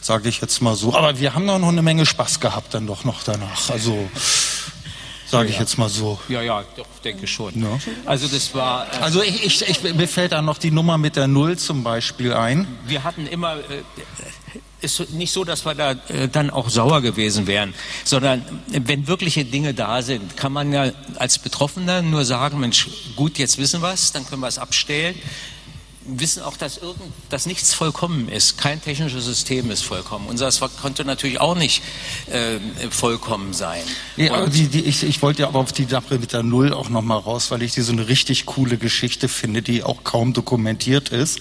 sage ich jetzt mal so. Aber wir haben doch noch eine Menge Spaß gehabt dann doch noch danach. Also sage ich jetzt mal so. Ja, ja, doch, denke schon. Ja. Also das war. Äh also ich, ich, ich, mir fällt da noch die Nummer mit der Null zum Beispiel ein. Wir hatten immer. Äh, ist nicht so, dass wir da äh, dann auch sauer gewesen wären, sondern äh, wenn wirkliche Dinge da sind, kann man ja als Betroffener nur sagen, Mensch, gut, jetzt wissen wir es, dann können wir es abstellen wissen auch, dass, irgend, dass nichts vollkommen ist. Kein technisches System ist vollkommen. Unseres konnte natürlich auch nicht äh, vollkommen sein. Ja, die, die, ich, ich wollte ja aber auf die Sache mit der Null auch nochmal raus, weil ich die so eine richtig coole Geschichte finde, die auch kaum dokumentiert ist.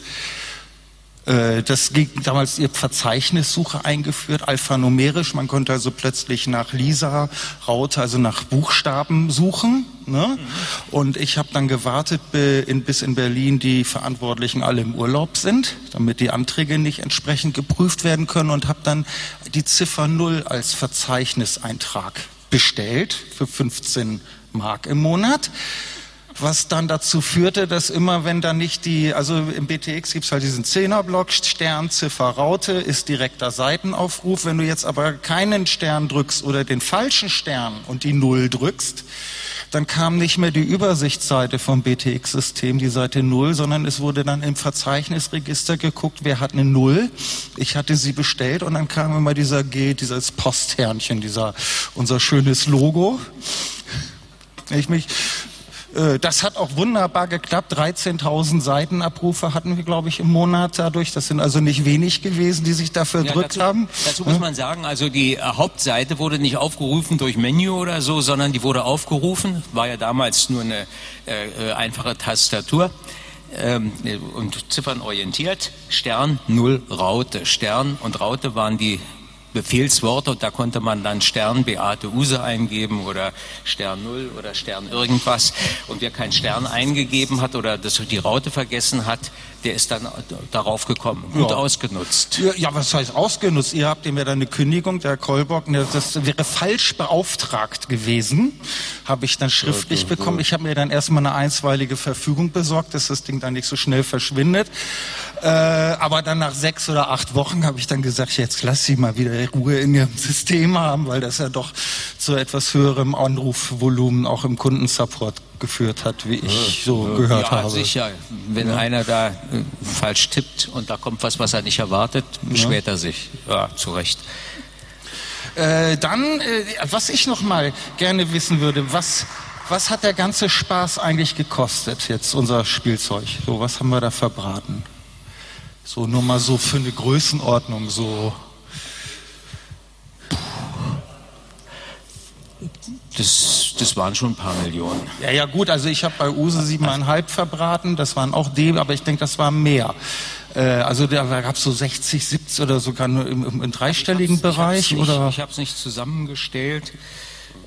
Äh, das ging damals ihr Verzeichnissuche eingeführt, alphanumerisch. Man konnte also plötzlich nach Lisa Raute, also nach Buchstaben suchen. Ne? Mhm. Und ich habe dann gewartet, bis in Berlin die Verantwortlichen alle im Urlaub sind, damit die Anträge nicht entsprechend geprüft werden können und habe dann die Ziffer Null als Verzeichniseintrag bestellt für 15 Mark im Monat was dann dazu führte, dass immer, wenn dann nicht die, also im BTX gibt es halt diesen Zehnerblock, Stern, Ziffer, Raute, ist direkter Seitenaufruf. Wenn du jetzt aber keinen Stern drückst oder den falschen Stern und die Null drückst, dann kam nicht mehr die Übersichtsseite vom BTX-System, die Seite Null, sondern es wurde dann im Verzeichnisregister geguckt, wer hat eine Null. Ich hatte sie bestellt und dann kam immer dieser G, dieses Posthernchen, dieser, unser schönes Logo. Ich mich das hat auch wunderbar geklappt. 13.000 Seitenabrufe hatten wir, glaube ich, im Monat dadurch. Das sind also nicht wenig gewesen, die sich dafür ja, drückt dazu, haben. Dazu muss man sagen, also die äh, Hauptseite wurde nicht aufgerufen durch Menü oder so, sondern die wurde aufgerufen. War ja damals nur eine äh, äh einfache Tastatur ähm, und ziffernorientiert. Stern, Null, Raute. Stern und Raute waren die Befehlsworte, da konnte man dann Stern Beate Use eingeben oder Stern Null oder Stern irgendwas. Und wer keinen Stern eingegeben hat oder das die Raute vergessen hat, der ist dann darauf gekommen. Gut ja. ausgenutzt. Ja, ja, was heißt ausgenutzt? Ihr habt ihm ja dann eine Kündigung, der Kolbock, ne, das wäre falsch beauftragt gewesen. Habe ich dann schriftlich ja, bekommen. Ich habe mir dann erstmal eine einstweilige Verfügung besorgt, dass das Ding dann nicht so schnell verschwindet. Äh, aber dann nach sechs oder acht Wochen habe ich dann gesagt, jetzt lass sie mal wieder Ruhe in ihrem System haben, weil das ja doch zu etwas höherem Anrufvolumen auch im Kundensupport geführt hat, wie ich so ja, gehört ja, habe. sicher. Wenn ja. einer da äh, falsch tippt und da kommt was, was er nicht erwartet, beschwert er sich. Ja, zu Recht. Äh, dann, äh, was ich noch mal gerne wissen würde, was, was hat der ganze Spaß eigentlich gekostet, jetzt unser Spielzeug? So, was haben wir da verbraten? So nur mal so für eine Größenordnung, so. Das, das waren schon ein paar Millionen. Ja, ja, gut, also ich habe bei Use siebeneinhalb verbraten, das waren auch dem, aber ich denke, das war mehr. Äh, also da gab es so 60, 70 oder sogar nur im, im, im dreistelligen ich Bereich? Ich oder? Ich habe es nicht zusammengestellt.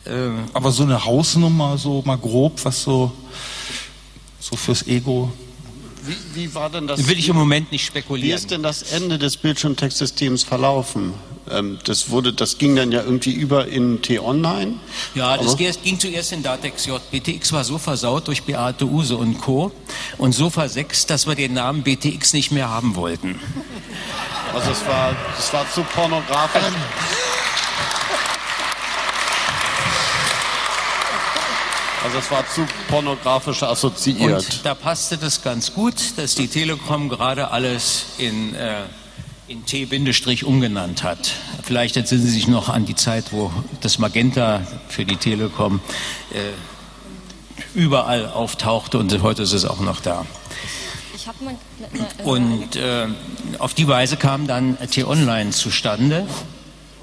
Äh, aber so eine Hausnummer, so mal grob, was so, so fürs Ego wie, wie, war denn das? Will ich im Moment nicht spekulieren. Wie ist denn das Ende des Bildschirmtextsystems verlaufen? Ähm, das, wurde, das ging dann ja irgendwie über in T-Online. Ja, das ging zuerst in Datex J. BTX war so versaut durch Beate Use und Co. und so versext, dass wir den Namen BTX nicht mehr haben wollten. Also es war, es war zu pornografisch. Also es war zu pornografisch assoziiert. Und da passte das ganz gut, dass die Telekom gerade alles in, äh, in T- umgenannt hat. Vielleicht entsinnen Sie sich noch an die Zeit, wo das Magenta für die Telekom äh, überall auftauchte und heute ist es auch noch da. Und äh, auf die Weise kam dann T-Online zustande.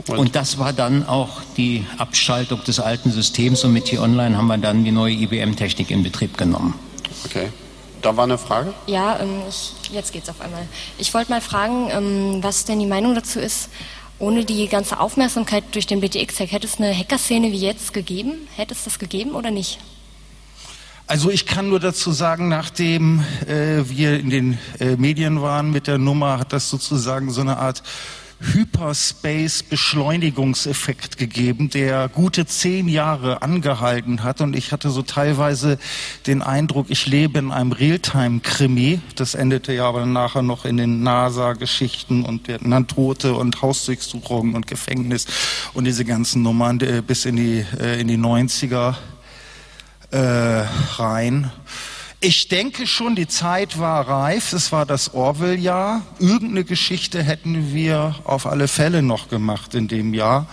Und das war dann auch die Abschaltung des alten Systems und mit T-Online haben wir dann die neue IBM-Technik in Betrieb genommen. Okay. Da war eine Frage? Ja, ähm, ich, jetzt geht's auf einmal. Ich wollte mal fragen, ähm, was denn die Meinung dazu ist, ohne die ganze Aufmerksamkeit durch den BTX-Hack, hätte es eine Hackerszene wie jetzt gegeben? Hätte es das gegeben oder nicht? Also ich kann nur dazu sagen, nachdem äh, wir in den äh, Medien waren mit der Nummer, hat das sozusagen so eine Art Hyperspace-Beschleunigungseffekt gegeben, der gute zehn Jahre angehalten hat. Und ich hatte so teilweise den Eindruck, ich lebe in einem Realtime-Krimi. Das endete ja aber nachher noch in den NASA-Geschichten und Vietnam-Tote und Hausdurchsuchungen und Gefängnis und diese ganzen Nummern äh, bis in die, äh, in die 90er äh, rein. Ich denke schon, die Zeit war reif. Es war das Orwell-Jahr. Irgendeine Geschichte hätten wir auf alle Fälle noch gemacht in dem Jahr.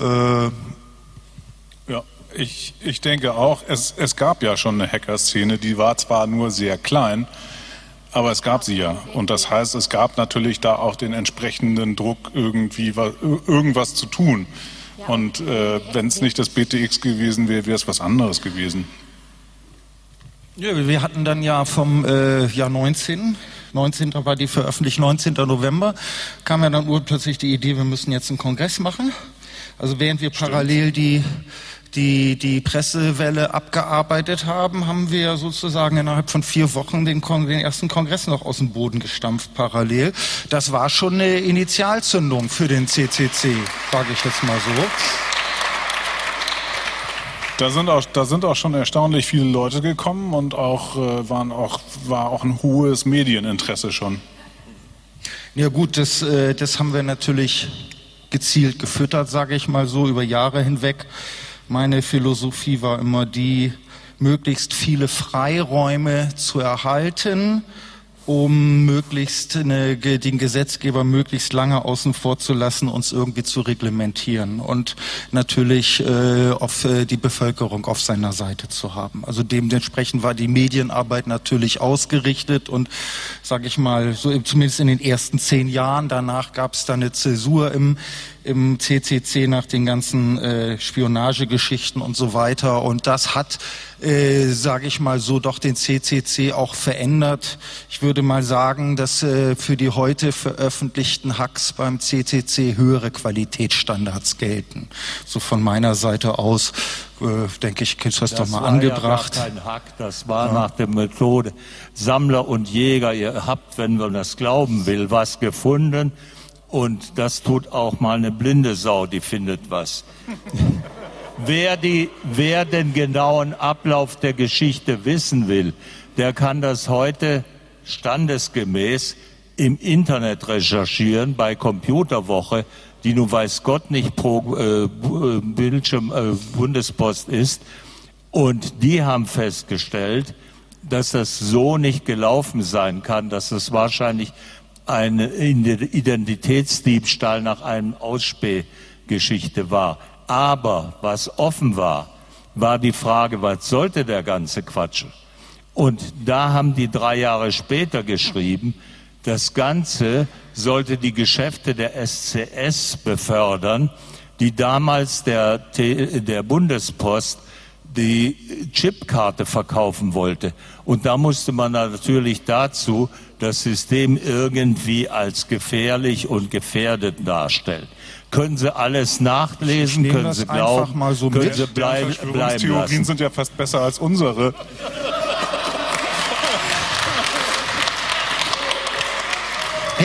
Äh, ja, ich, ich denke auch, es, es gab ja schon eine Hacker-Szene, die war zwar nur sehr klein, aber es gab sie ja. Und das heißt, es gab natürlich da auch den entsprechenden Druck, irgendwie was, irgendwas zu tun. Und äh, wenn es nicht das BTX gewesen wäre, wäre es was anderes gewesen. Ja, wir hatten dann ja vom äh, Jahr 19, 19. war die Veröffentlichung, 19. November, kam ja dann urplötzlich die Idee, wir müssen jetzt einen Kongress machen. Also während wir Stimmt. parallel die die, die Pressewelle abgearbeitet haben, haben wir sozusagen innerhalb von vier Wochen den, Kon den ersten Kongress noch aus dem Boden gestampft parallel. Das war schon eine Initialzündung für den CCC, sage ich jetzt mal so. Da sind, auch, da sind auch schon erstaunlich viele Leute gekommen und auch, äh, waren auch, war auch ein hohes Medieninteresse schon. Ja gut, das, äh, das haben wir natürlich gezielt gefüttert, sage ich mal so, über Jahre hinweg. Meine Philosophie war immer die, möglichst viele Freiräume zu erhalten, um möglichst eine, den Gesetzgeber möglichst lange außen vor zu lassen, uns irgendwie zu reglementieren und natürlich äh, auf äh, die Bevölkerung auf seiner Seite zu haben. Also dementsprechend war die Medienarbeit natürlich ausgerichtet und sage ich mal, so zumindest in den ersten zehn Jahren. Danach gab es dann eine Zäsur im im CCC nach den ganzen äh, Spionagegeschichten und so weiter. Und das hat, äh, sage ich mal so, doch den CCC auch verändert. Ich würde mal sagen, dass äh, für die heute veröffentlichten Hacks beim CCC höhere Qualitätsstandards gelten. So von meiner Seite aus äh, denke ich, ist das, das doch mal angebracht. Ja gar kein Hack, das war ja. nach der Methode Sammler und Jäger. Ihr habt, wenn man das glauben will, was gefunden und das tut auch mal eine blinde Sau, die findet was. wer, die, wer den genauen Ablauf der Geschichte wissen will, der kann das heute standesgemäß im Internet recherchieren bei Computerwoche, die nun weiß Gott nicht pro äh, Bildschirm äh, Bundespost ist. Und die haben festgestellt, dass das so nicht gelaufen sein kann, dass es wahrscheinlich ein Identitätsdiebstahl nach einem Ausspähgeschichte war. Aber was offen war, war die Frage, was sollte der ganze Quatsch? Und da haben die drei Jahre später geschrieben, das Ganze sollte die Geschäfte der SCS befördern, die damals der, der Bundespost die Chipkarte verkaufen wollte. Und da musste man natürlich dazu das System irgendwie als gefährlich und gefährdet darstellen. Können Sie alles nachlesen? Können Sie glauben? Mal so können mit. Sie bleiben, bleiben Theorien sind ja fast besser als unsere.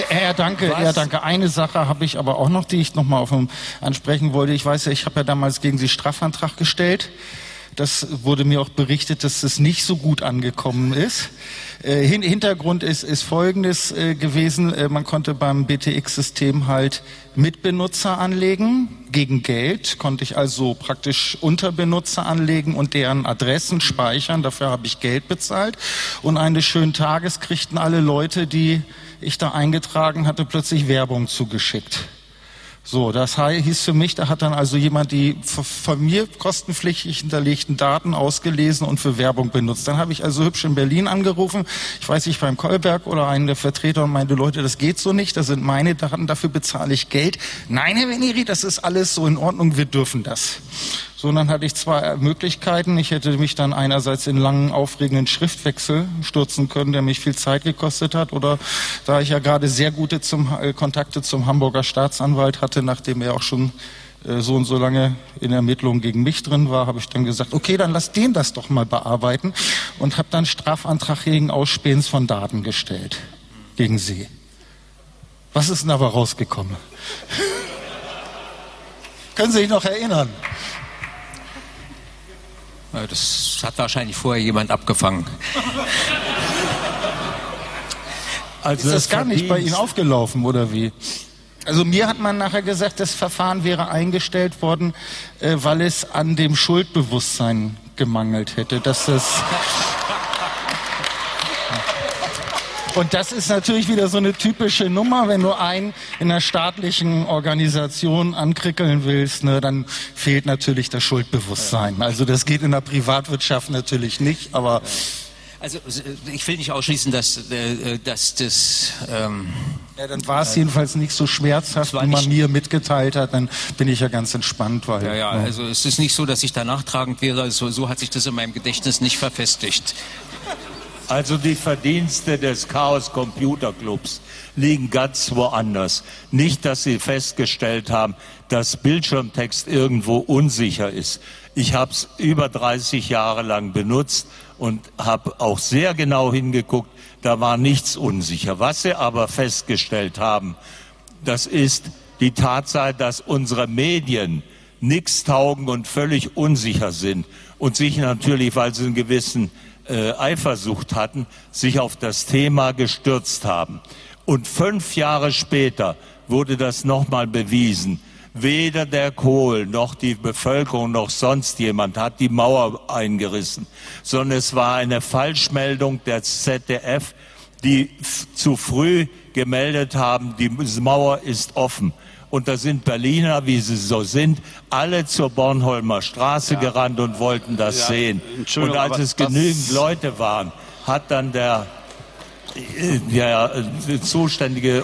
Herr Danke, Herr Danke. Eine Sache habe ich aber auch noch, die ich noch mal auf ansprechen wollte. Ich weiß ja, ich habe ja damals gegen Sie Strafantrag gestellt Das wurde mir auch berichtet, dass es nicht so gut angekommen ist. Äh, Hintergrund ist, ist folgendes äh, gewesen. Äh, man konnte beim BTX-System halt Mitbenutzer anlegen gegen Geld, konnte ich also praktisch Unterbenutzer anlegen und deren Adressen speichern. Dafür habe ich Geld bezahlt. Und eines schönen Tages kriegten alle Leute, die ich da eingetragen hatte, plötzlich Werbung zugeschickt. So, das hieß für mich, da hat dann also jemand die von mir kostenpflichtig hinterlegten Daten ausgelesen und für Werbung benutzt. Dann habe ich also hübsch in Berlin angerufen, ich weiß nicht, beim Kolberg oder einen der Vertreter und meinte, Leute, das geht so nicht, das sind meine Daten, dafür bezahle ich Geld. Nein, Herr Veneri, das ist alles so in Ordnung, wir dürfen das sondern hatte ich zwei Möglichkeiten. Ich hätte mich dann einerseits in langen, aufregenden Schriftwechsel stürzen können, der mich viel Zeit gekostet hat, oder da ich ja gerade sehr gute zum, äh, Kontakte zum Hamburger Staatsanwalt hatte, nachdem er auch schon äh, so und so lange in Ermittlungen gegen mich drin war, habe ich dann gesagt, okay, dann lass den das doch mal bearbeiten und habe dann Strafantrag gegen Ausspähens von Daten gestellt gegen Sie. Was ist denn aber rausgekommen? Können Sie sich noch erinnern? Äh, das hat wahrscheinlich vorher jemand abgefangen. Also ist das, das gar nicht bei Ihnen aufgelaufen, oder wie? Also mir hat man nachher gesagt, das Verfahren wäre eingestellt worden, äh, weil es an dem Schuldbewusstsein gemangelt hätte, dass das Und das ist natürlich wieder so eine typische Nummer, wenn du einen in einer staatlichen Organisation ankrickeln willst, ne, dann fehlt natürlich das Schuldbewusstsein. Also das geht in der Privatwirtschaft natürlich nicht, aber also ich will nicht ausschließen, dass, äh, dass das. Ähm, ja, dann war es äh, jedenfalls nicht so schmerzhaft, wie man mir mitgeteilt hat. Dann bin ich ja ganz entspannt, weil. Ja, ja. ja. Also es ist nicht so, dass ich da nachtragend wäre. Also, so hat sich das in meinem Gedächtnis nicht verfestigt. Also die Verdienste des Chaos Computer Clubs liegen ganz woanders. Nicht, dass Sie festgestellt haben, dass Bildschirmtext irgendwo unsicher ist. Ich habe es über 30 Jahre lang benutzt und habe auch sehr genau hingeguckt. Da war nichts unsicher. Was Sie aber festgestellt haben, das ist die Tatsache, dass unsere Medien nichts taugen und völlig unsicher sind und sich natürlich, weil sie einen gewissen äh, Eifersucht hatten, sich auf das Thema gestürzt haben. Und fünf Jahre später wurde das nochmal bewiesen. Weder der Kohl noch die Bevölkerung noch sonst jemand hat die Mauer eingerissen, sondern es war eine Falschmeldung der ZDF, die zu früh gemeldet haben, die Mauer ist offen. Und da sind Berliner, wie sie so sind, alle zur Bornholmer Straße ja. gerannt und wollten das ja, sehen. Und als es genügend Leute waren, hat dann der, der, der zuständige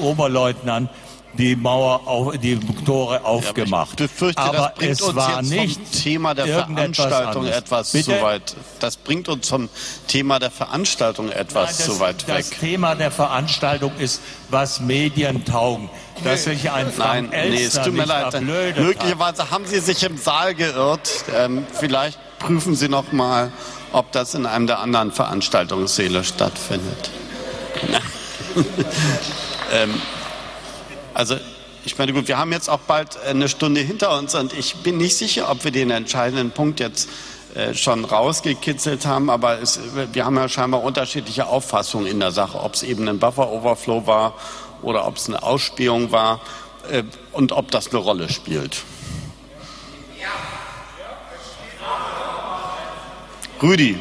Oberleutnant die Mauer, auf, die Tore aufgemacht. Ja, ich befürchte, aber das es uns war nicht vom Thema der Veranstaltung etwas Bitte? zu weit. Das bringt uns zum Thema der Veranstaltung etwas Nein, das, zu weit weg. Das Thema der Veranstaltung ist, was Medien taugen. Dass sich ein Frank Nein, nee, es tut mir leid. Möglicherweise haben Sie sich im Saal geirrt. Ähm, vielleicht prüfen Sie noch mal, ob das in einem der anderen Veranstaltungssäle stattfindet. ähm, also ich meine, gut, wir haben jetzt auch bald eine Stunde hinter uns und ich bin nicht sicher, ob wir den entscheidenden Punkt jetzt äh, schon rausgekitzelt haben, aber es, wir haben ja scheinbar unterschiedliche Auffassungen in der Sache, ob es eben ein Buffer-Overflow war oder ob es eine Ausspähung war äh, und ob das eine Rolle spielt. Rüdi.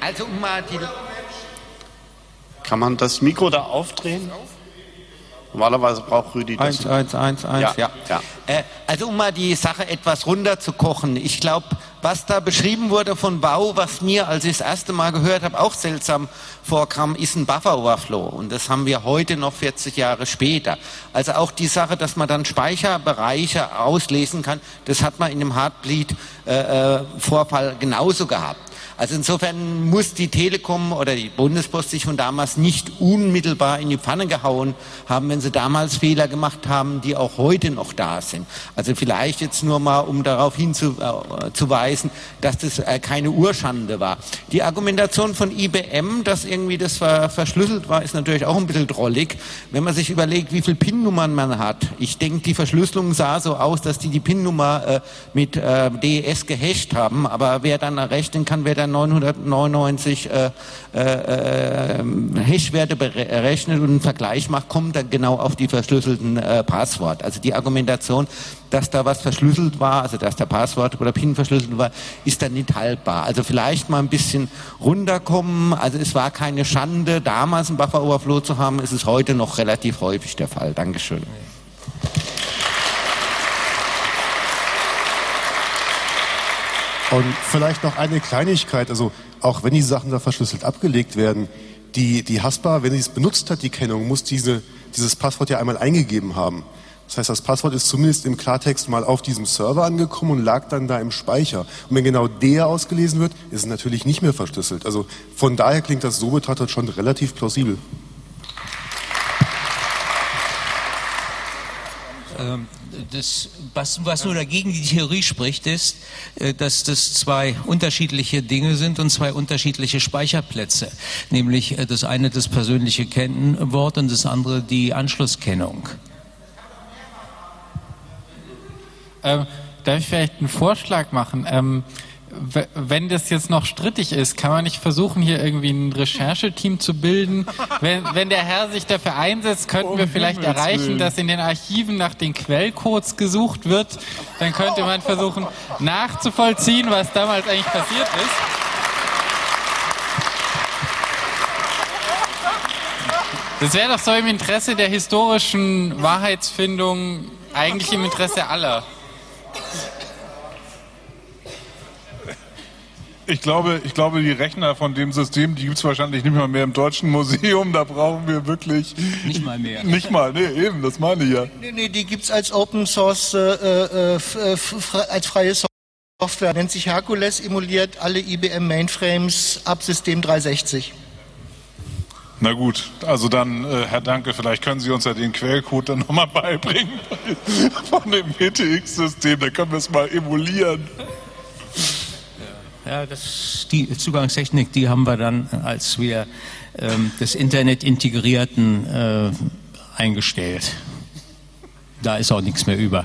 Also um mal die Kann man das Mikro da aufdrehen? Normalerweise braucht Rüdi das. 1, 1, 1, 1, ja. ja. ja. Äh, also um mal die Sache etwas runterzukochen. Ich glaube, was da beschrieben wurde von Bau, was mir, als ich das erste Mal gehört habe, auch seltsam vorkam, ist ein Buffer-Overflow. Und das haben wir heute noch 40 Jahre später. Also auch die Sache, dass man dann Speicherbereiche auslesen kann, das hat man in dem Heartbleed-Vorfall äh, genauso gehabt. Also insofern muss die Telekom oder die Bundespost sich von damals nicht unmittelbar in die Pfanne gehauen haben, wenn sie damals Fehler gemacht haben, die auch heute noch da sind. Also vielleicht jetzt nur mal, um darauf hinzuweisen, dass das äh, keine Urschande war. Die Argumentation von IBM, dass irgendwie das verschlüsselt war, ist natürlich auch ein bisschen drollig, wenn man sich überlegt, wie viele PIN-Nummern man hat. Ich denke, die Verschlüsselung sah so aus, dass die die PIN-Nummer äh, mit äh, DES gehasht haben, aber wer dann errechnen kann, wer dann 999 äh, äh, Hashwerte berechnet und einen Vergleich macht, kommt dann genau auf die verschlüsselten äh, Passwort. Also die Argumentation, dass da was verschlüsselt war, also dass der Passwort oder PIN verschlüsselt war, ist dann nicht haltbar. Also vielleicht mal ein bisschen runterkommen. Also es war keine Schande, damals einen Buffer Overflow zu haben, es ist heute noch relativ häufig der Fall. Dankeschön. Und vielleicht noch eine Kleinigkeit, also auch wenn die Sachen da verschlüsselt abgelegt werden, die, die Haspa, wenn sie es benutzt hat, die Kennung, muss diese, dieses Passwort ja einmal eingegeben haben. Das heißt, das Passwort ist zumindest im Klartext mal auf diesem Server angekommen und lag dann da im Speicher. Und wenn genau der ausgelesen wird, ist es natürlich nicht mehr verschlüsselt. Also von daher klingt das so betrachtet schon relativ plausibel. Ähm, das, was, was nur dagegen die Theorie spricht, ist, äh, dass das zwei unterschiedliche Dinge sind und zwei unterschiedliche Speicherplätze. Nämlich äh, das eine das persönliche Kennwort und das andere die Anschlusskennung. Ähm, darf ich vielleicht einen Vorschlag machen? Ähm, wenn das jetzt noch strittig ist, kann man nicht versuchen, hier irgendwie ein Rechercheteam zu bilden? Wenn, wenn der Herr sich dafür einsetzt, könnten wir vielleicht erreichen, dass in den Archiven nach den Quellcodes gesucht wird. Dann könnte man versuchen, nachzuvollziehen, was damals eigentlich passiert ist. Das wäre doch so im Interesse der historischen Wahrheitsfindung, eigentlich im Interesse aller. Ich glaube, ich glaube, die Rechner von dem System, die gibt es wahrscheinlich nicht mal mehr im Deutschen Museum. Da brauchen wir wirklich. Nicht mal mehr. Nicht mal, nee, eben, das meine ich ja. Nee, nee, die gibt es als Open Source, äh, äh, äh als freie Software. Nennt sich Hercules, emuliert alle IBM Mainframes ab System 360. Na gut, also dann, äh, Herr Danke, vielleicht können Sie uns ja den Quellcode dann nochmal beibringen von dem WTX-System. Da können wir es mal emulieren. Ja, das, die Zugangstechnik, die haben wir dann, als wir ähm, das Internet integrierten, äh, eingestellt. Da ist auch nichts mehr über.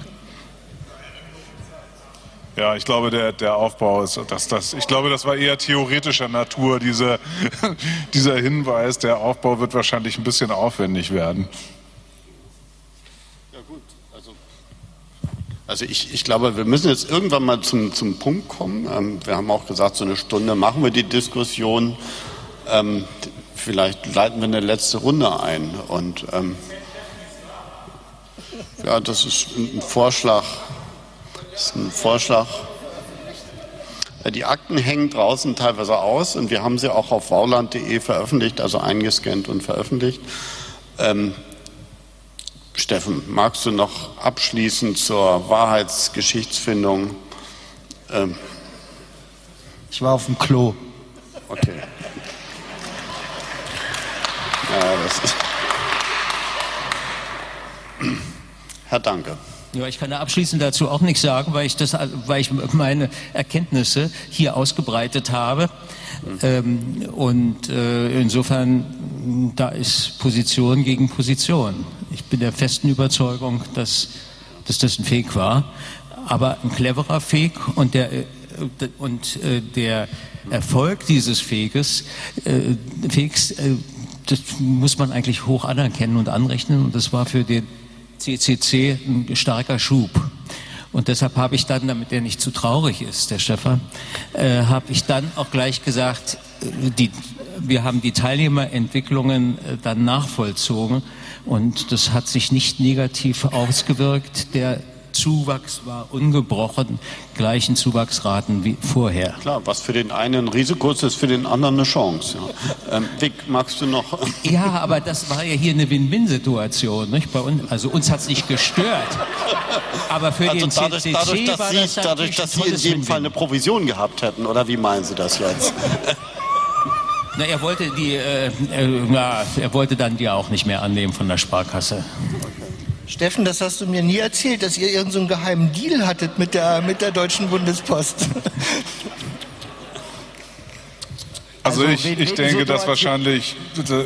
Ja, ich glaube, der, der Aufbau ist, dass das, ich glaube, das war eher theoretischer Natur, diese, dieser Hinweis. Der Aufbau wird wahrscheinlich ein bisschen aufwendig werden. Also ich, ich glaube, wir müssen jetzt irgendwann mal zum, zum Punkt kommen. Ähm, wir haben auch gesagt, so eine Stunde machen wir die Diskussion. Ähm, vielleicht leiten wir eine letzte Runde ein. Und ähm, ja, das ist ein Vorschlag. Das ist ein Vorschlag. Die Akten hängen draußen teilweise aus und wir haben sie auch auf wauland.de veröffentlicht, also eingescannt und veröffentlicht. Ähm, Steffen, magst du noch abschließend zur Wahrheitsgeschichtsfindung? Ähm ich war auf dem Klo. Okay. Ja, das ist Herr Danke. Ja, ich kann da abschließend dazu auch nichts sagen, weil ich, das, weil ich meine Erkenntnisse hier ausgebreitet habe. Ähm, und äh, insofern, da ist Position gegen Position. Ich bin der festen Überzeugung, dass, dass das ein Fake war, aber ein cleverer Fake und der, äh, und, äh, der Erfolg dieses Fakes, äh, Fakes äh, das muss man eigentlich hoch anerkennen und anrechnen. Und das war für den CCC ein starker Schub. Und deshalb habe ich dann, damit er nicht zu traurig ist, der Stefan, äh, habe ich dann auch gleich gesagt, die, wir haben die Teilnehmerentwicklungen dann nachvollzogen und das hat sich nicht negativ ausgewirkt. Der Zuwachs war ungebrochen, gleichen Zuwachsraten wie vorher. Klar, was für den einen ein Risiko ist, ist für den anderen eine Chance. Ja. Ähm, Dick, magst du noch? Ja, aber das war ja hier eine Win-Win-Situation. Nicht? Bei uns, also uns hat es nicht gestört. Aber für also den dadurch, CCC dadurch, dass war Sie, das dadurch, dass Sie in jedem. Fall eine Provision gehabt hätten, oder wie meinen Sie das jetzt? Na, er wollte die, äh, äh, na, er wollte dann die auch nicht mehr annehmen von der Sparkasse. Steffen, das hast du mir nie erzählt, dass ihr irgendeinen so einen geheimen Deal hattet mit der, mit der Deutschen Bundespost. Also, Also, ich, ich denke, dass wahrscheinlich,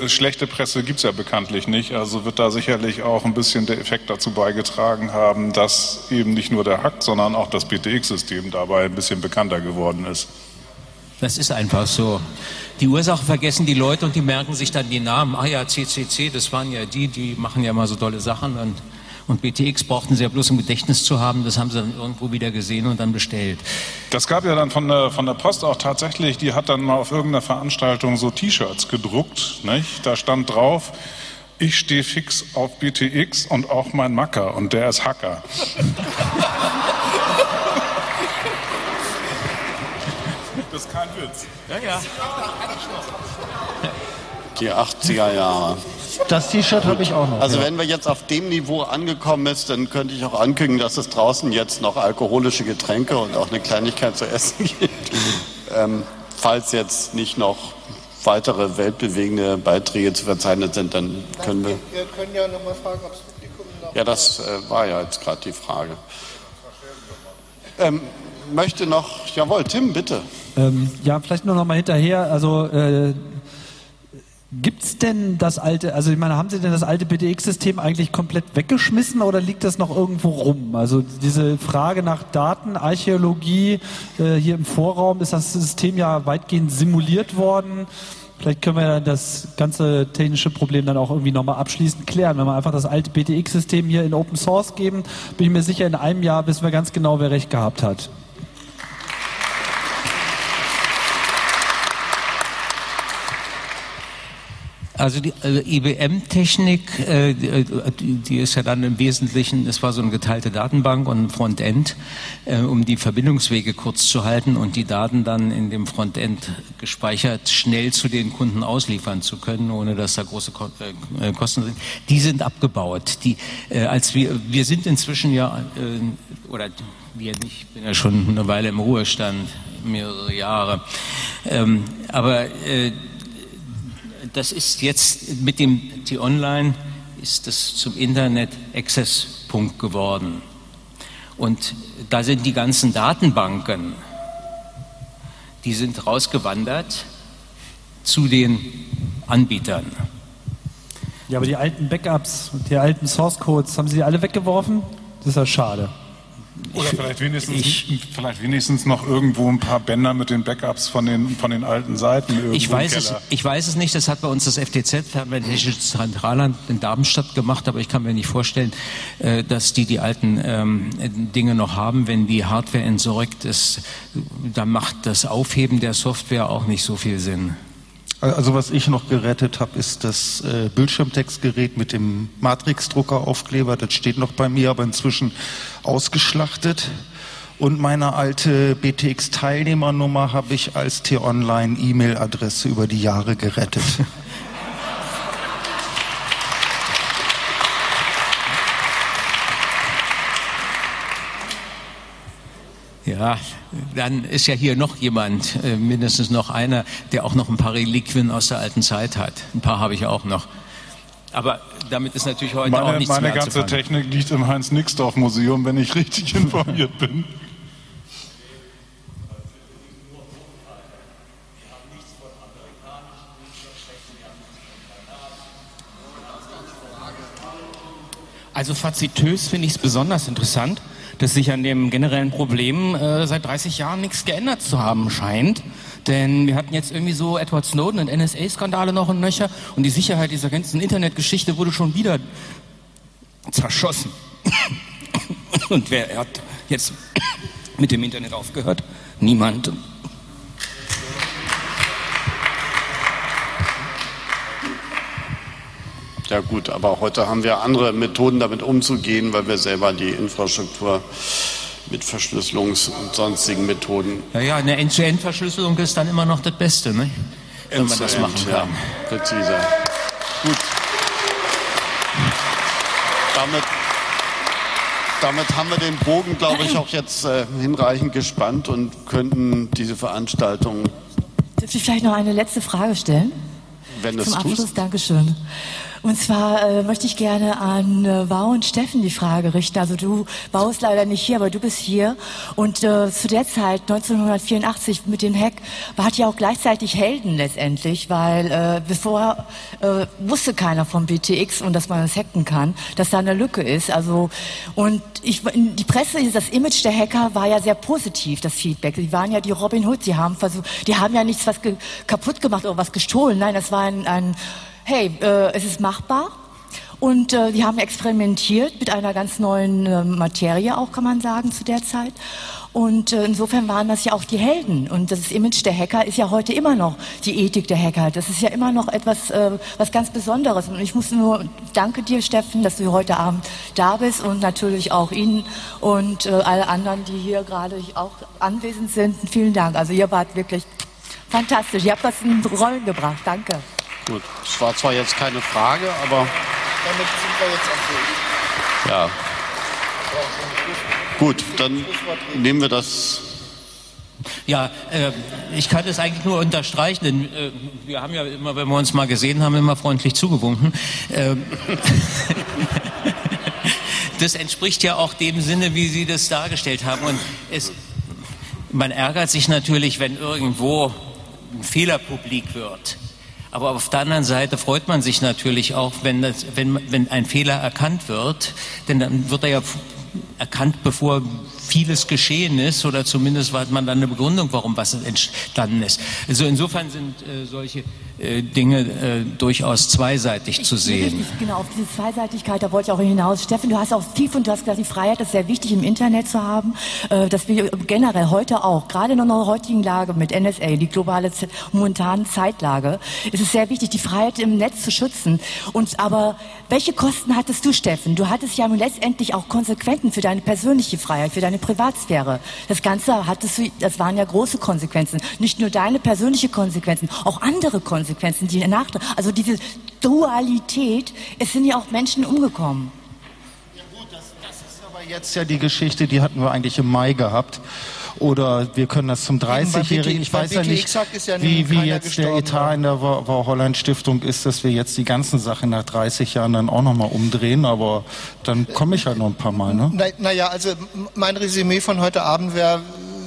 schlechte Presse gibt's ja bekanntlich nicht, also wird da sicherlich auch ein bisschen der Effekt dazu beigetragen haben, dass eben nicht nur der Hack, sondern auch das BTX-System dabei ein bisschen bekannter geworden ist. Das ist einfach so. Die Ursache vergessen die Leute und die merken sich dann die Namen. Ah ja, CCC, das waren ja die, die machen ja mal so tolle Sachen. Und, und BTX brauchten sie ja bloß im Gedächtnis zu haben. Das haben sie dann irgendwo wieder gesehen und dann bestellt. Das gab ja dann von der, von der Post auch tatsächlich, die hat dann mal auf irgendeiner Veranstaltung so T-Shirts gedruckt. Nicht? Da stand drauf, ich stehe fix auf BTX und auch mein Macker und der ist Hacker. Das ist kein Witz. Ja, ja. Die 80er Jahre. Das T-Shirt habe ich auch noch. Also ja. wenn wir jetzt auf dem Niveau angekommen ist, dann könnte ich auch ankündigen, dass es draußen jetzt noch alkoholische Getränke und auch eine Kleinigkeit zu essen gibt. Ähm, falls jetzt nicht noch weitere weltbewegende Beiträge zu verzeichnen sind, dann können wir. Wir können ja noch mal fragen, ob das Publikum noch. Ja, das äh, war ja jetzt gerade die Frage. Ähm, möchte noch, jawohl, Tim, bitte. Ähm, ja, vielleicht nur noch mal hinterher. Also äh, gibt's denn das alte? Also ich meine, haben Sie denn das alte BTX-System eigentlich komplett weggeschmissen oder liegt das noch irgendwo rum? Also diese Frage nach Datenarchäologie äh, hier im Vorraum ist das System ja weitgehend simuliert worden. Vielleicht können wir das ganze technische Problem dann auch irgendwie nochmal abschließend klären. Wenn wir einfach das alte BTX-System hier in Open Source geben, bin ich mir sicher, in einem Jahr wissen wir ganz genau, wer recht gehabt hat. Also die also IBM-Technik, äh, die, die ist ja dann im Wesentlichen, es war so eine geteilte Datenbank und ein Frontend, äh, um die Verbindungswege kurz zu halten und die Daten dann in dem Frontend gespeichert schnell zu den Kunden ausliefern zu können, ohne dass da große Ko äh, Kosten sind. Die sind abgebaut. Die, äh, als wir, wir sind inzwischen ja, äh, oder wir nicht, ich bin ja schon eine Weile im Ruhestand, mehrere Jahre, ähm, aber äh, das ist jetzt mit dem T-Online ist das zum Internet Access Punkt geworden. Und da sind die ganzen Datenbanken, die sind rausgewandert zu den Anbietern. Ja, aber die alten Backups und die alten Source Codes, haben Sie die alle weggeworfen? Das ist ja schade. Oder vielleicht wenigstens, vielleicht wenigstens noch irgendwo ein paar Bänder mit den Backups von den, von den alten Seiten. irgendwo Ich weiß, es, ich weiß es nicht, das hat bei uns das FTZ, Fernmeldetechnische Zentralamt in Darmstadt gemacht, aber ich kann mir nicht vorstellen, äh, dass die die alten ähm, Dinge noch haben. Wenn die Hardware entsorgt ist, dann macht das Aufheben der Software auch nicht so viel Sinn. Also was ich noch gerettet habe, ist das äh, Bildschirmtextgerät mit dem Matrix-Druckeraufkleber. Das steht noch bei mir, aber inzwischen ausgeschlachtet. Und meine alte BTX-Teilnehmernummer habe ich als T-Online-E-Mail-Adresse über die Jahre gerettet. Ja, dann ist ja hier noch jemand, äh, mindestens noch einer, der auch noch ein paar Reliquien aus der alten Zeit hat. Ein paar habe ich auch noch. Aber damit ist natürlich heute auch Meine, nichts meine mehr ganze anzufangen. Technik liegt im Heinz-Nixdorf-Museum, wenn ich richtig informiert bin. Also fazitös finde ich es besonders interessant, dass sich an dem generellen Problem äh, seit 30 Jahren nichts geändert zu haben scheint. Denn wir hatten jetzt irgendwie so Edward Snowden und NSA-Skandale noch und nöcher und die Sicherheit dieser ganzen Internetgeschichte wurde schon wieder zerschossen. Und wer hat jetzt mit dem Internet aufgehört? Niemand. Ja gut, aber heute haben wir andere Methoden, damit umzugehen, weil wir selber die Infrastruktur mit Verschlüsselungs- und sonstigen Methoden. Ja, ja, eine End-to-End-Verschlüsselung ist dann immer noch das Beste, ne? wenn man das machen kann. Ja, präziser. Gut. Damit, damit haben wir den Bogen, glaube ich, auch jetzt äh, hinreichend gespannt und könnten diese Veranstaltung. Darf ich vielleicht noch eine letzte Frage stellen? Wenn Zum Abschluss, tust. Dankeschön. Und zwar äh, möchte ich gerne an äh, Wau und Steffen die Frage richten. Also du, Wau ist leider nicht hier, aber du bist hier. Und äh, zu der Zeit, 1984, mit dem Hack, wart ja auch gleichzeitig Helden letztendlich, weil äh, bevor äh, wusste keiner vom BTX und dass man es hacken kann, dass da eine Lücke ist. Also und ich, die Presse, das Image der Hacker war ja sehr positiv, das Feedback. Die waren ja die Robin Hood, die haben versucht, die haben ja nichts was kaputt gemacht oder was gestohlen. Nein, das war ein, ein hey, äh, es ist machbar. Und äh, die haben experimentiert mit einer ganz neuen äh, Materie auch, kann man sagen, zu der Zeit. Und äh, insofern waren das ja auch die Helden. Und das Image der Hacker ist ja heute immer noch die Ethik der Hacker. Das ist ja immer noch etwas, äh, was ganz Besonderes. Und ich muss nur, danke dir, Steffen, dass du heute Abend da bist und natürlich auch Ihnen und äh, alle anderen, die hier gerade auch anwesend sind. Vielen Dank. Also ihr wart wirklich fantastisch. Ihr habt was in Rollen gebracht. Danke. Gut, es war zwar jetzt keine Frage, aber. Damit sind wir jetzt am Bild. Ja. Gut, dann nehmen wir das. Ja, äh, ich kann es eigentlich nur unterstreichen, denn äh, wir haben ja immer, wenn wir uns mal gesehen haben, immer freundlich zugewunken. Äh, das entspricht ja auch dem Sinne, wie Sie das dargestellt haben. Und es, man ärgert sich natürlich, wenn irgendwo ein Fehler publik wird. Aber auf der anderen Seite freut man sich natürlich auch, wenn, das, wenn, wenn ein Fehler erkannt wird, denn dann wird er ja erkannt, bevor vieles geschehen ist oder zumindest hat man dann eine Begründung, warum was entstanden ist. Also insofern sind äh, solche äh, Dinge äh, durchaus zweiseitig zu sehen. Richtig, genau, auf diese Zweiseitigkeit, da wollte ich auch hinaus. Steffen, du hast auch viel von, du hast gesagt, die Freiheit ist sehr wichtig im Internet zu haben, äh, dass wir generell heute auch, gerade in unserer heutigen Lage mit NSA, die globale momentane Zeitlage, ist es sehr wichtig, die Freiheit im Netz zu schützen. Und aber welche Kosten hattest du, Steffen? Du hattest ja letztendlich auch Konsequenzen für deine persönliche Freiheit, für deine Privatsphäre. Das Ganze hattest das waren ja große Konsequenzen. Nicht nur deine persönliche Konsequenzen, auch andere Konsequenzen. Die Nachteile. Also diese Dualität, es sind ja auch Menschen umgekommen. Ja gut, das, das ist aber jetzt ja die Geschichte, die hatten wir eigentlich im Mai gehabt oder wir können das zum 30-Jährigen. Ich weiß ja nicht, ja wie, wie jetzt der Etat in der Holland Stiftung ist, dass wir jetzt die ganzen Sachen nach 30 Jahren dann auch nochmal umdrehen, aber dann komme ich halt noch ein paar Mal. Ne? Naja, na also mein Resümee von heute Abend wäre,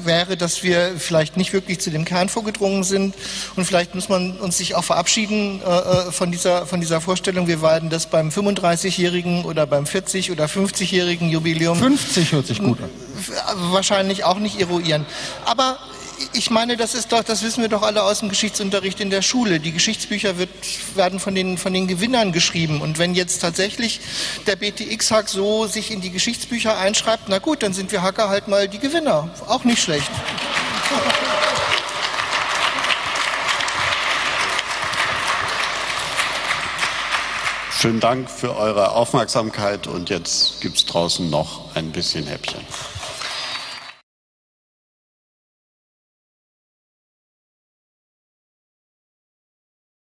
wäre, dass wir vielleicht nicht wirklich zu dem Kern vorgedrungen sind und vielleicht muss man uns sich auch verabschieden äh, äh von, dieser, von dieser Vorstellung, wir werden das beim 35-jährigen oder beim 40- oder 50-jährigen Jubiläum 50 hört sich gut an. wahrscheinlich auch nicht eruieren. Aber ich meine, das ist doch, das wissen wir doch alle aus dem Geschichtsunterricht in der Schule. Die Geschichtsbücher wird, werden von den, von den Gewinnern geschrieben. Und wenn jetzt tatsächlich der BTX-Hack so sich in die Geschichtsbücher einschreibt, na gut, dann sind wir Hacker halt mal die Gewinner. Auch nicht schlecht. Schönen Dank für eure Aufmerksamkeit und jetzt gibt es draußen noch ein bisschen Häppchen.